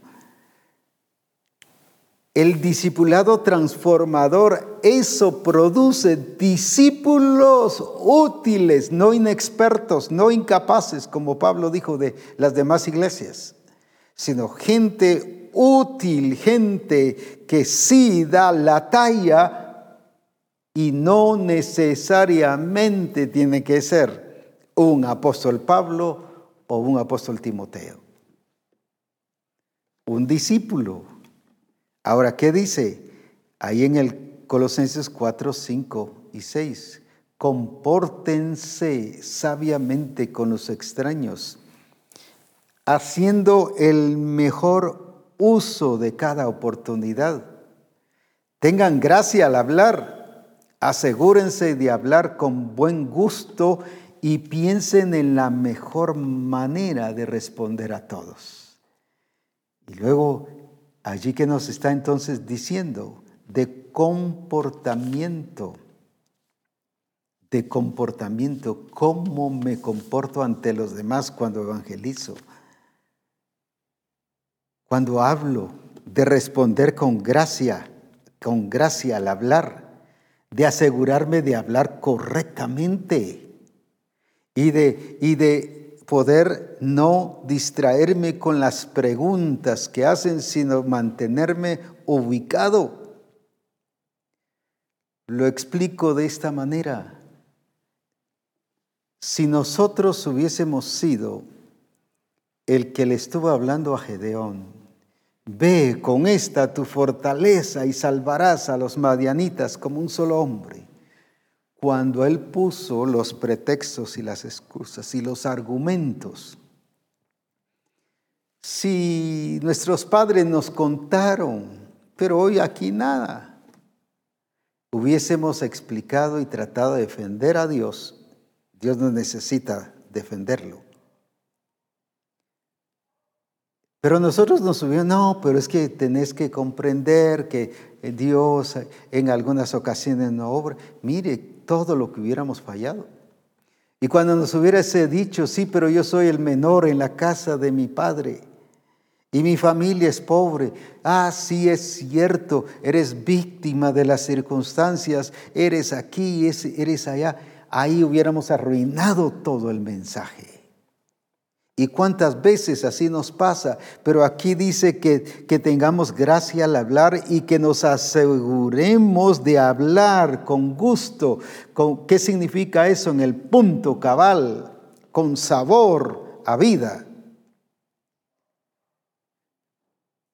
El discipulado transformador, eso produce discípulos útiles, no inexpertos, no incapaces, como Pablo dijo de las demás iglesias, sino gente útil, gente que sí da la talla y no necesariamente tiene que ser un apóstol Pablo o un apóstol Timoteo. Un discípulo. Ahora, ¿qué dice? Ahí en el Colosenses 4, 5 y 6. Compórtense sabiamente con los extraños, haciendo el mejor uso de cada oportunidad. Tengan gracia al hablar. Asegúrense de hablar con buen gusto y piensen en la mejor manera de responder a todos. Y luego, allí que nos está entonces diciendo, de comportamiento, de comportamiento, cómo me comporto ante los demás cuando evangelizo cuando hablo, de responder con gracia, con gracia al hablar, de asegurarme de hablar correctamente y de, y de poder no distraerme con las preguntas que hacen, sino mantenerme ubicado. Lo explico de esta manera. Si nosotros hubiésemos sido el que le estuvo hablando a Gedeón, Ve con esta tu fortaleza y salvarás a los madianitas como un solo hombre. Cuando él puso los pretextos y las excusas y los argumentos, si nuestros padres nos contaron, pero hoy aquí nada, hubiésemos explicado y tratado de defender a Dios, Dios no necesita defenderlo. Pero nosotros nos subimos, no, pero es que tenés que comprender que Dios en algunas ocasiones no obra. Mire todo lo que hubiéramos fallado. Y cuando nos hubiese dicho, sí, pero yo soy el menor en la casa de mi padre y mi familia es pobre. Ah, sí es cierto, eres víctima de las circunstancias, eres aquí, eres allá. Ahí hubiéramos arruinado todo el mensaje. ¿Y cuántas veces así nos pasa? Pero aquí dice que, que, tengamos gracia al hablar y que nos aseguremos de hablar con gusto. Con, ¿Qué significa eso en el punto cabal? Con sabor a vida.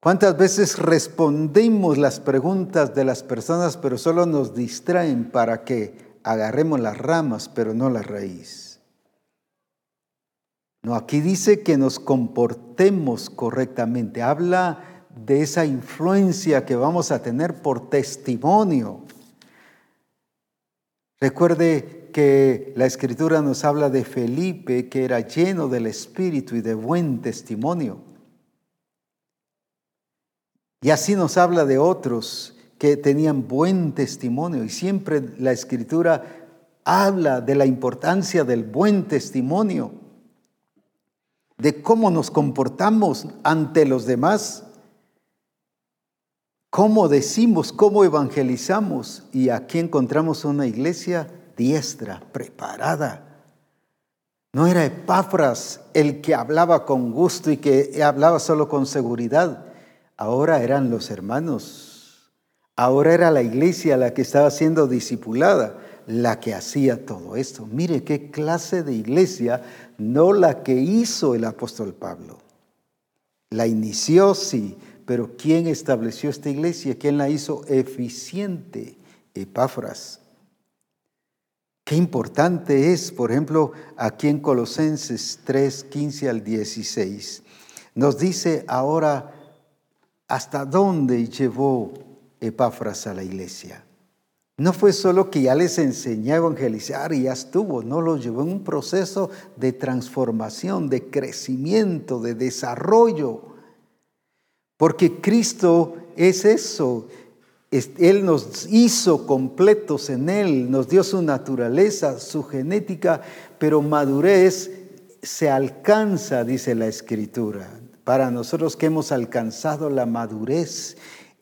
¿Cuántas veces respondemos las preguntas de las personas, pero solo nos distraen para que agarremos las ramas, pero no la raíz? No, aquí dice que nos comportemos correctamente. Habla de esa influencia que vamos a tener por testimonio. Recuerde que la escritura nos habla de Felipe, que era lleno del Espíritu y de buen testimonio. Y así nos habla de otros que tenían buen testimonio. Y siempre la escritura habla de la importancia del buen testimonio, de cómo nos comportamos ante los demás, cómo decimos, cómo evangelizamos. Y aquí encontramos una iglesia diestra, preparada. No era Epafras el que hablaba con gusto y que hablaba solo con seguridad. Ahora eran los hermanos. Ahora era la iglesia la que estaba siendo discipulada, la que hacía todo esto. Mire qué clase de iglesia, no la que hizo el apóstol Pablo. La inició, sí, pero ¿quién estableció esta iglesia? ¿Quién la hizo eficiente? Epáfras. Qué importante es, por ejemplo, aquí en Colosenses 3, 15 al 16. Nos dice ahora hasta dónde llevó Epáfras a la iglesia. No fue solo que ya les enseñó a evangelizar y ya estuvo, no, lo llevó en un proceso de transformación, de crecimiento, de desarrollo. Porque Cristo es eso. Él nos hizo completos en Él, nos dio su naturaleza, su genética, pero madurez se alcanza, dice la Escritura para nosotros que hemos alcanzado la madurez.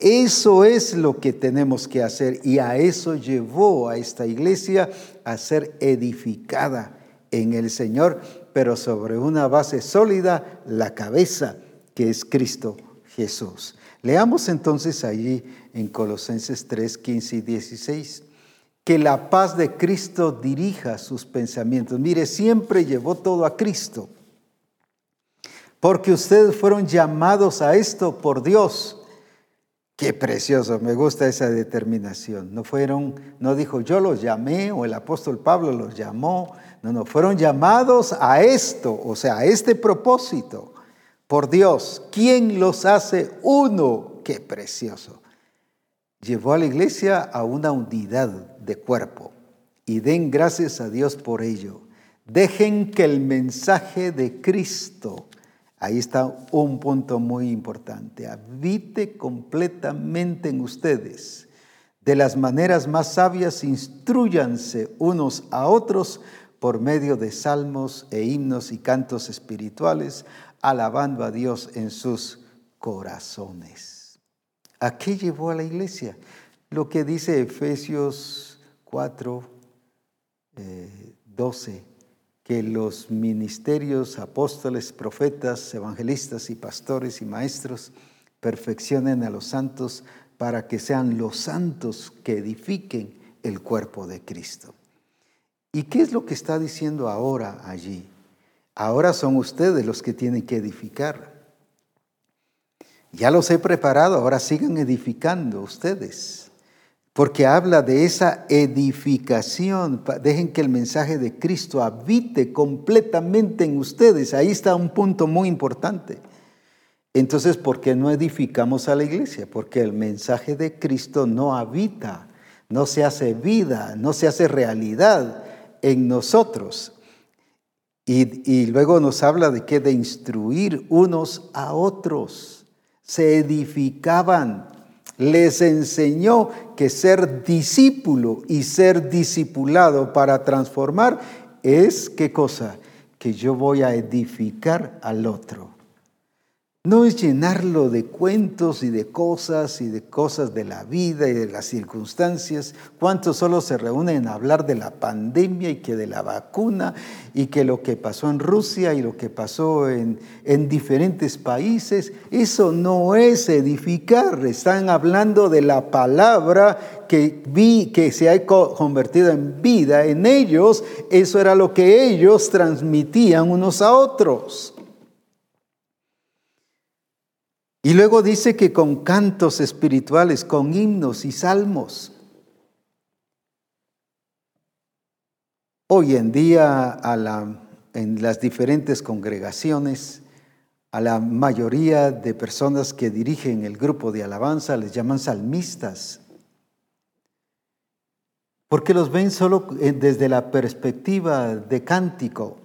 Eso es lo que tenemos que hacer y a eso llevó a esta iglesia a ser edificada en el Señor, pero sobre una base sólida, la cabeza que es Cristo Jesús. Leamos entonces allí en Colosenses 3, 15 y 16. Que la paz de Cristo dirija sus pensamientos. Mire, siempre llevó todo a Cristo porque ustedes fueron llamados a esto por Dios. Qué precioso, me gusta esa determinación. No fueron, no dijo yo los llamé o el apóstol Pablo los llamó. No, no, fueron llamados a esto, o sea, a este propósito por Dios. ¿Quién los hace uno? Qué precioso. Llevó a la iglesia a una unidad de cuerpo y den gracias a Dios por ello. Dejen que el mensaje de Cristo Ahí está un punto muy importante. Habite completamente en ustedes. De las maneras más sabias, instruyanse unos a otros por medio de salmos e himnos y cantos espirituales, alabando a Dios en sus corazones. ¿A qué llevó a la iglesia? Lo que dice Efesios 4, 12 eh, que los ministerios, apóstoles, profetas, evangelistas y pastores y maestros perfeccionen a los santos para que sean los santos que edifiquen el cuerpo de Cristo. ¿Y qué es lo que está diciendo ahora allí? Ahora son ustedes los que tienen que edificar. Ya los he preparado, ahora sigan edificando ustedes porque habla de esa edificación. Dejen que el mensaje de Cristo habite completamente en ustedes. Ahí está un punto muy importante. Entonces, ¿por qué no edificamos a la iglesia? Porque el mensaje de Cristo no habita, no se hace vida, no se hace realidad en nosotros. Y, luego nos habla de que de instruir unos a otros. Se edificaban les enseñó que ser discípulo y ser discipulado para transformar es qué cosa? Que yo voy a edificar al otro. No es llenarlo de cuentos y de cosas y de cosas de la vida y de las circunstancias. ¿Cuántos solo se reúnen a hablar de la pandemia y que de la vacuna y que lo que pasó en Rusia y lo que pasó en, en diferentes países? Eso no es edificar. Están hablando de la palabra que vi que se ha convertido en vida en ellos. Eso era lo que ellos transmitían unos a otros. Y luego dice que con cantos espirituales, con himnos y salmos. Hoy en día en las diferentes congregaciones, a la mayoría de personas que dirigen el grupo de alabanza les llaman salmistas. Porque los ven solo eh, desde la perspectiva de cántico.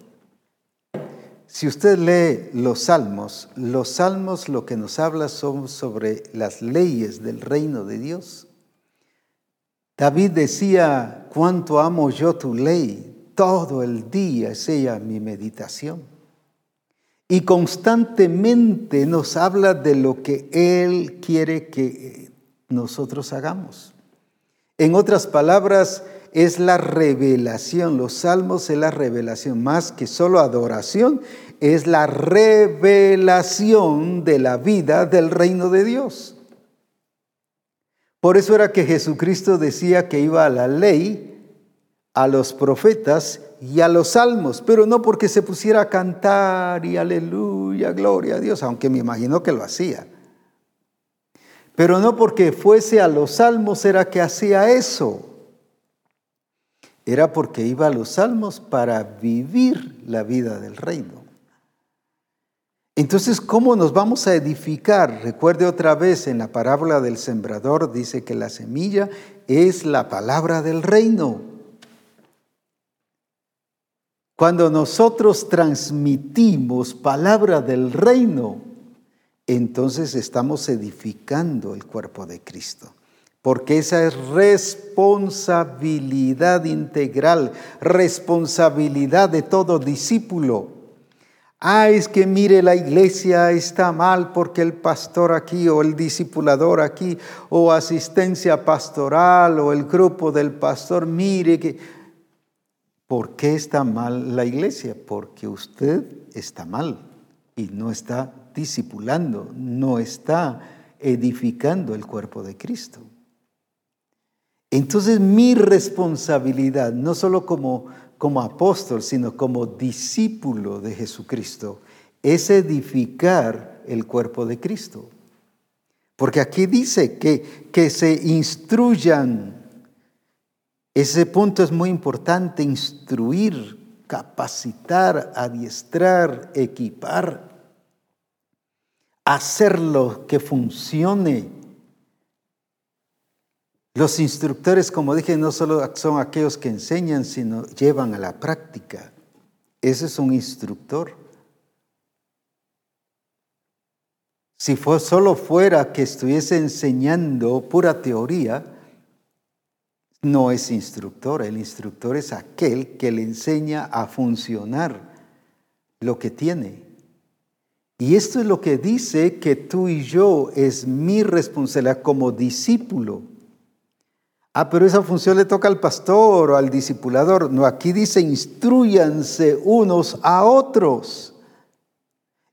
Si usted lee los salmos, los salmos lo que nos habla son sobre las leyes del reino de Dios. David decía, cuánto amo yo tu ley, todo el día es ella mi meditación. Y constantemente nos habla de lo que Él quiere que nosotros hagamos. En otras palabras, es la revelación. Los salmos es la revelación, más que solo adoración, es la revelación de la vida del reino de Dios. Por eso era que Jesucristo decía que iba a la ley, a los profetas y a los salmos, pero no porque se pusiera a cantar y aleluya, gloria a Dios, aunque me imagino que lo hacía. Pero no porque fuese a los salmos era que hacía eso era porque iba a los salmos para vivir la vida del reino. Entonces, ¿cómo nos vamos a edificar? Recuerde otra vez en la parábola del sembrador, dice que la semilla es la palabra del reino. Cuando nosotros transmitimos palabra del reino, entonces estamos edificando el cuerpo de Cristo porque esa es responsabilidad integral, responsabilidad de todo discípulo. Ah, es que mire, la iglesia está mal porque el pastor aquí o el discipulador aquí o asistencia pastoral o el grupo del pastor, mire que... ¿Por qué está mal la iglesia? Porque usted está mal y no está discipulando, no está edificando el cuerpo de Cristo. Entonces mi responsabilidad, no solo como, como apóstol, sino como discípulo de Jesucristo, es edificar el cuerpo de Cristo. Porque aquí dice que, que se instruyan. Ese punto es muy importante, instruir, capacitar, adiestrar, equipar, hacerlo que funcione los instructores, como dije, no solo son aquellos que enseñan, sino llevan a la práctica. Ese es un instructor. Si solo fuera que estuviese enseñando pura teoría, no es instructor. El instructor es aquel que le enseña a funcionar lo que tiene. Y esto es lo que dice que tú y yo es mi responsabilidad como discípulo Ah, pero esa función le toca al pastor o al discipulador. No, aquí dice, instruyanse unos a otros.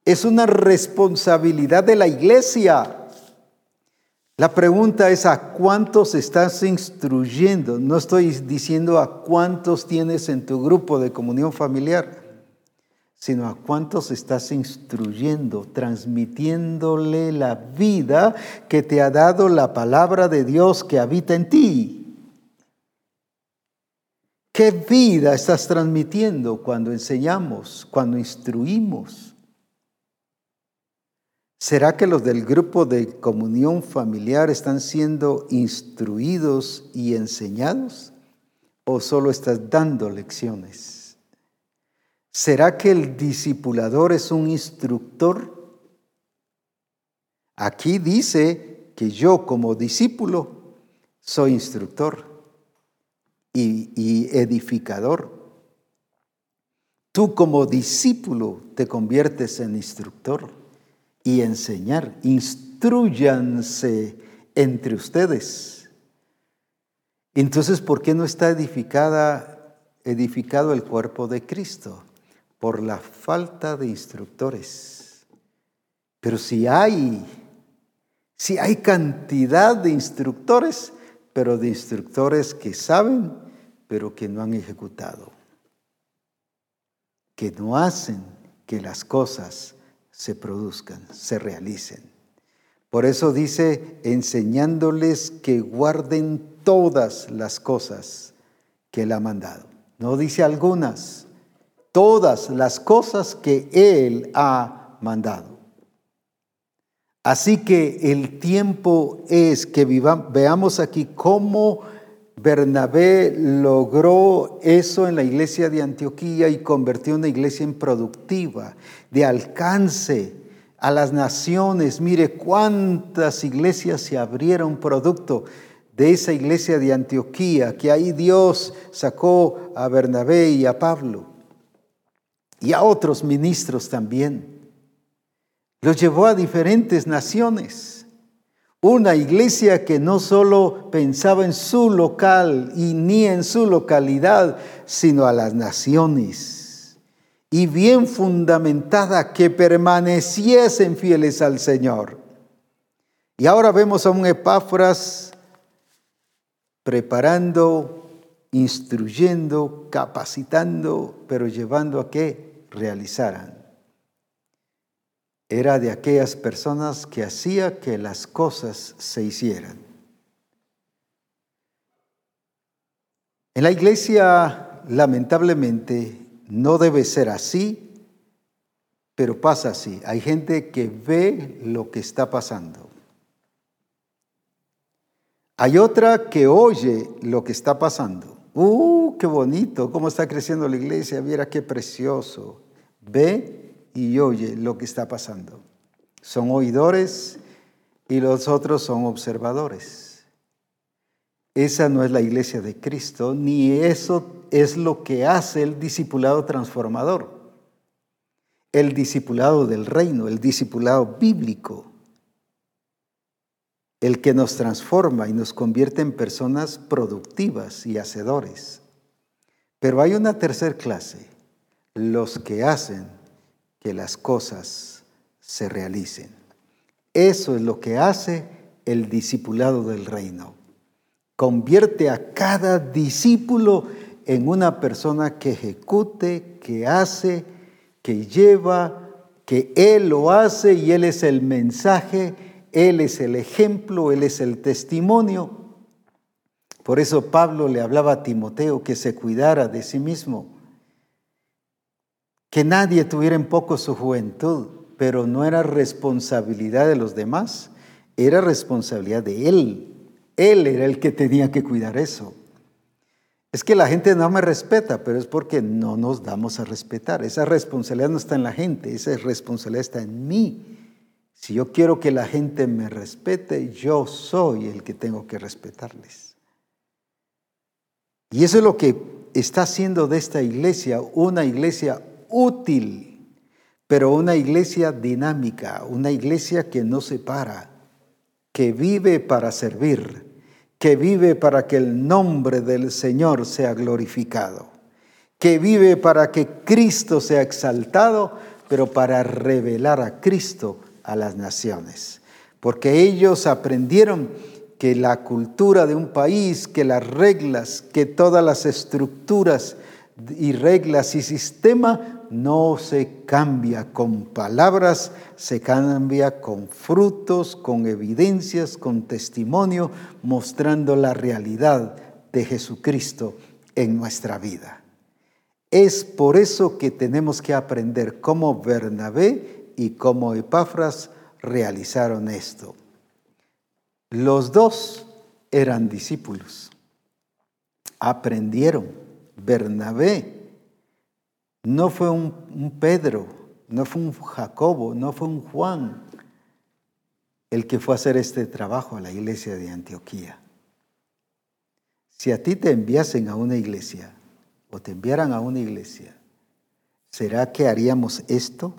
Es una responsabilidad de la iglesia. La pregunta es, ¿a cuántos estás instruyendo? No estoy diciendo a cuántos tienes en tu grupo de comunión familiar sino a cuántos estás instruyendo, transmitiéndole la vida que te ha dado la palabra de Dios que habita en ti. ¿Qué vida estás transmitiendo cuando enseñamos, cuando instruimos? ¿Será que los del grupo de comunión familiar están siendo instruidos y enseñados? ¿O solo estás dando lecciones? ¿Será que el discipulador es un instructor? Aquí dice que yo como discípulo soy instructor y, edificador. Tú como discípulo te conviertes en instructor y enseñar. Instruyanse entre ustedes. Entonces, ¿por qué no está edificada, edificado el cuerpo de Cristo? Por la falta de instructores. Pero si hay, si hay cantidad de instructores, pero de instructores que saben, pero que no han ejecutado, que no hacen que las cosas se produzcan, se realicen. Por eso dice, enseñándoles que guarden todas las cosas que Él ha mandado. No dice algunas, todas las cosas que Él ha mandado. Así que el tiempo es que veamos aquí cómo Bernabé logró eso en la iglesia de Antioquía y convirtió una iglesia improductiva, de alcance a las naciones. Mire cuántas iglesias se abrieron producto de esa iglesia de Antioquía, que ahí Dios sacó a Bernabé y a Pablo y a otros ministros también. Los llevó a diferentes naciones. Una iglesia que no solo pensaba en su local y ni en su localidad, sino a las naciones. Y bien fundamentada que permaneciesen fieles al Señor. Y ahora vemos a un Epáfras preparando, instruyendo, capacitando, pero llevando a que realizaran era de aquellas personas que hacía que las cosas se hicieran. En la iglesia, lamentablemente, no debe ser así, pero pasa así. Hay gente que ve lo que está pasando. Hay otra que oye lo que está pasando. ¡Uh, qué bonito! ¿Cómo está creciendo la iglesia? Mira qué precioso. Ve y oye lo que está pasando. Son oidores y los otros son observadores. Esa no es la iglesia de Cristo, ni eso es lo que hace el discipulado transformador, el discipulado del reino, el discipulado bíblico, el que nos transforma y nos convierte en personas productivas y hacedores. Pero hay una tercera clase, los que hacen que las cosas se realicen. Eso es lo que hace el discipulado del reino. Convierte a cada discípulo en una persona que ejecute, que hace, que lleva, que Él lo hace y Él es el mensaje, Él es el ejemplo, Él es el testimonio. Por eso Pablo le hablaba a Timoteo que se cuidara de sí mismo que nadie tuviera en poco su juventud, pero no era responsabilidad de los demás, era responsabilidad de Él. Él era el que tenía que cuidar eso. Es que la gente no me respeta, pero es porque no nos damos a respetar. Esa responsabilidad no está en la gente, esa responsabilidad está en mí. Si yo quiero que la gente me respete, yo soy el que tengo que respetarles. Y eso es lo que está haciendo de esta iglesia una iglesia útil, pero una iglesia dinámica, una iglesia que no se para, que vive para servir, que vive para que el nombre del Señor sea glorificado, que vive para que Cristo sea exaltado, pero para revelar a Cristo a las naciones. Porque ellos aprendieron que la cultura de un país, que las reglas, que todas las estructuras y reglas y sistema no se cambia con palabras, se cambia con frutos, con evidencias, con testimonio, mostrando la realidad de Jesucristo en nuestra vida. Es por eso que tenemos que aprender cómo Bernabé y cómo Epafras realizaron esto. Los dos eran discípulos, aprendieron. Bernabé no fue un, Pedro, no fue un Jacobo, no fue un Juan el que fue a hacer este trabajo a la iglesia de Antioquía. Si a ti te enviasen a una iglesia o te enviaran a una iglesia, ¿será que haríamos esto?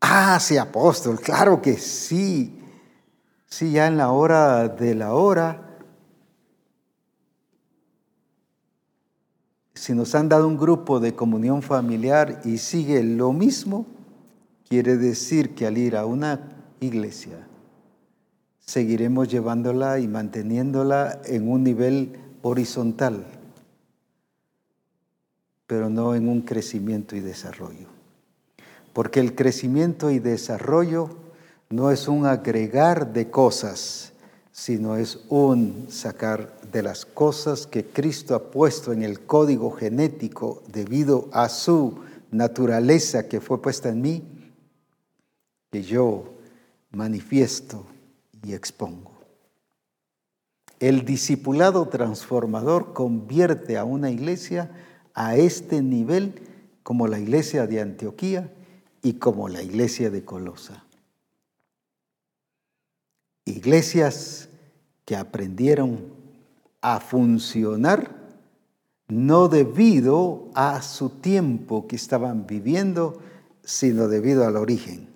Ah, sí, apóstol, claro que sí. Sí, ya en la hora de la hora si nos han dado un grupo de comunión familiar y sigue lo mismo, quiere decir que al ir a una iglesia, seguiremos llevándola y manteniéndola en un nivel horizontal, pero no en un crecimiento y desarrollo. Porque el crecimiento y desarrollo no es un agregar de cosas, sino es un sacar de las cosas que Cristo ha puesto en el código genético debido a su naturaleza que fue puesta en mí, que yo manifiesto y expongo. El discipulado transformador convierte a una iglesia a este nivel como la iglesia de Antioquía y como la iglesia de Colosa. Iglesias que aprendieron a funcionar no debido a su tiempo que estaban viviendo, sino debido al origen.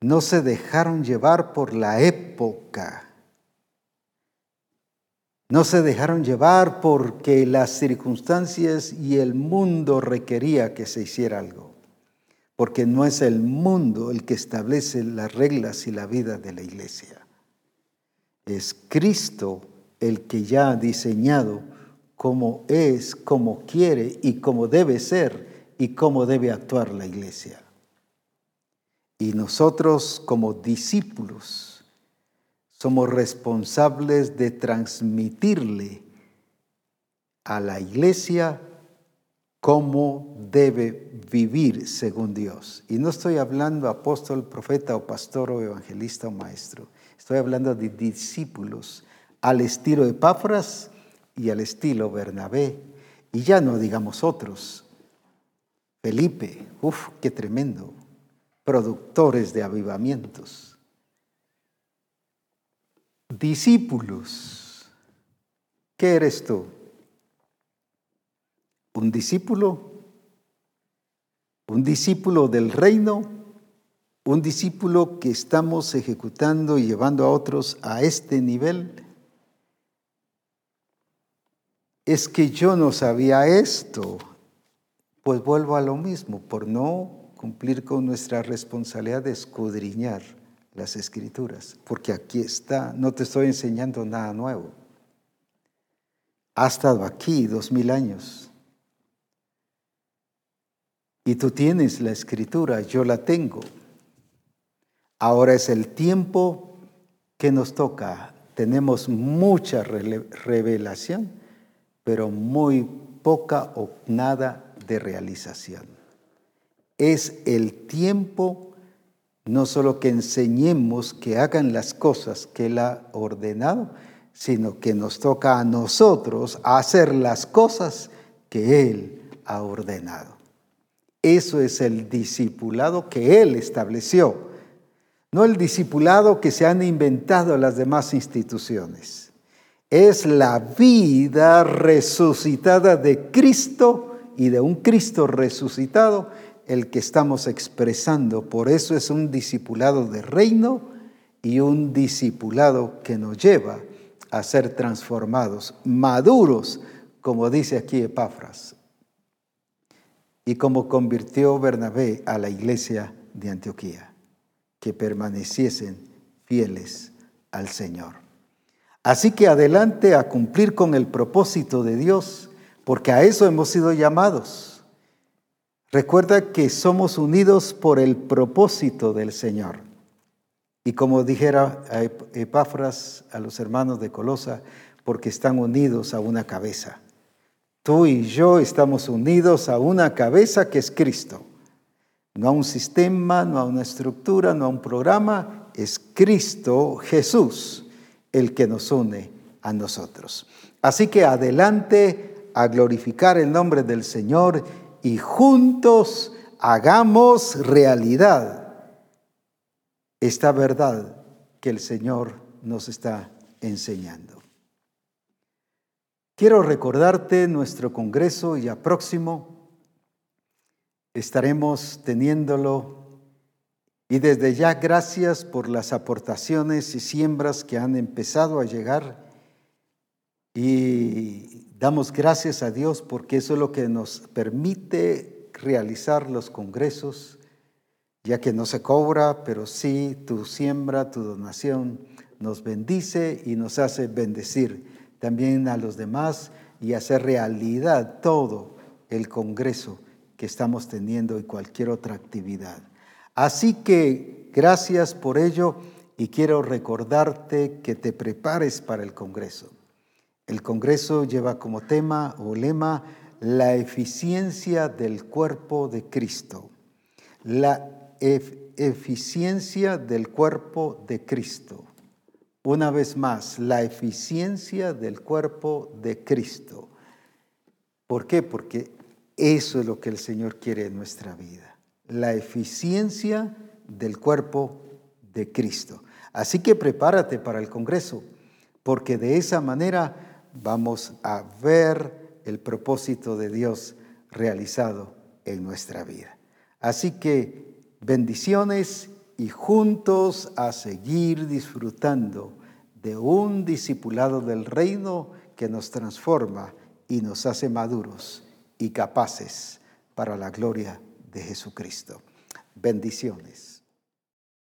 No se dejaron llevar por la época. No se dejaron llevar porque las circunstancias y el mundo requería que se hiciera algo. Porque no es el mundo el que establece las reglas y la vida de la iglesia. Es Cristo el que ya ha diseñado cómo es, cómo quiere y cómo debe ser y cómo debe actuar la iglesia. Y nosotros como discípulos somos responsables de transmitirle a la iglesia cómo debe vivir según Dios. Y no estoy hablando apóstol, profeta o pastor o evangelista o maestro. Estoy hablando de discípulos al estilo de Páfras y al estilo Bernabé, y ya no digamos otros. Felipe, uff, qué tremendo, productores de avivamientos. Discípulos, ¿qué eres tú? ¿Un discípulo? ¿Un discípulo del reino? ¿Un discípulo que estamos ejecutando y llevando a otros a este nivel? es que yo no sabía esto. Pues vuelvo a lo mismo, por no cumplir con nuestra responsabilidad de escudriñar las escrituras, porque aquí está, no te estoy enseñando nada nuevo. Ha estado aquí dos mil años. Y tú tienes la escritura, yo la tengo. Ahora es el tiempo que nos toca. Tenemos mucha revelación pero muy poca o nada de realización. Es el tiempo no solo que enseñemos que hagan las cosas que Él ha ordenado, sino que nos toca a nosotros hacer las cosas que Él ha ordenado. Eso es el discipulado que Él estableció, no el discipulado que se han inventado las demás instituciones es la vida resucitada de Cristo y de un Cristo resucitado el que estamos expresando. Por eso es un discipulado de reino y un discipulado que nos lleva a ser transformados, maduros, como dice aquí Epafras, y como convirtió Bernabé a la iglesia de Antioquía, que permaneciesen fieles al Señor. Así que adelante a cumplir con el propósito de Dios, porque a eso hemos sido llamados. Recuerda que somos unidos por el propósito del Señor. Y como dijera Epáfras a los hermanos de Colosa, porque están unidos a una cabeza. Tú y yo estamos unidos a una cabeza que es Cristo. No a un sistema, no a una estructura, no a un programa, es Cristo Jesús el que nos une a nosotros. Así que adelante a glorificar el nombre del Señor y juntos hagamos realidad esta verdad que el Señor nos está enseñando. Quiero recordarte nuestro congreso ya próximo. Estaremos teniéndolo y desde ya gracias por las aportaciones y siembras que han empezado a llegar. Y damos gracias a Dios porque eso es lo que nos permite realizar los congresos, ya que no se cobra, pero sí tu siembra, tu donación nos bendice y nos hace bendecir también a los demás y hacer realidad todo el congreso que estamos teniendo y cualquier otra actividad. Así que gracias por ello y quiero recordarte que te prepares para el Congreso. El Congreso lleva como tema o lema la eficiencia del cuerpo de Cristo. La eficiencia del cuerpo de Cristo. Una vez más, la eficiencia del cuerpo de Cristo. ¿Por qué? Porque eso es lo que el Señor quiere en nuestra vida, la eficiencia del cuerpo de Cristo. Así que prepárate para el Congreso, porque de esa manera vamos a ver el propósito de Dios realizado en nuestra vida. Así que bendiciones y juntos a seguir disfrutando de un discipulado del reino que nos transforma y nos hace maduros y capaces para la gloria de Jesucristo. Bendiciones.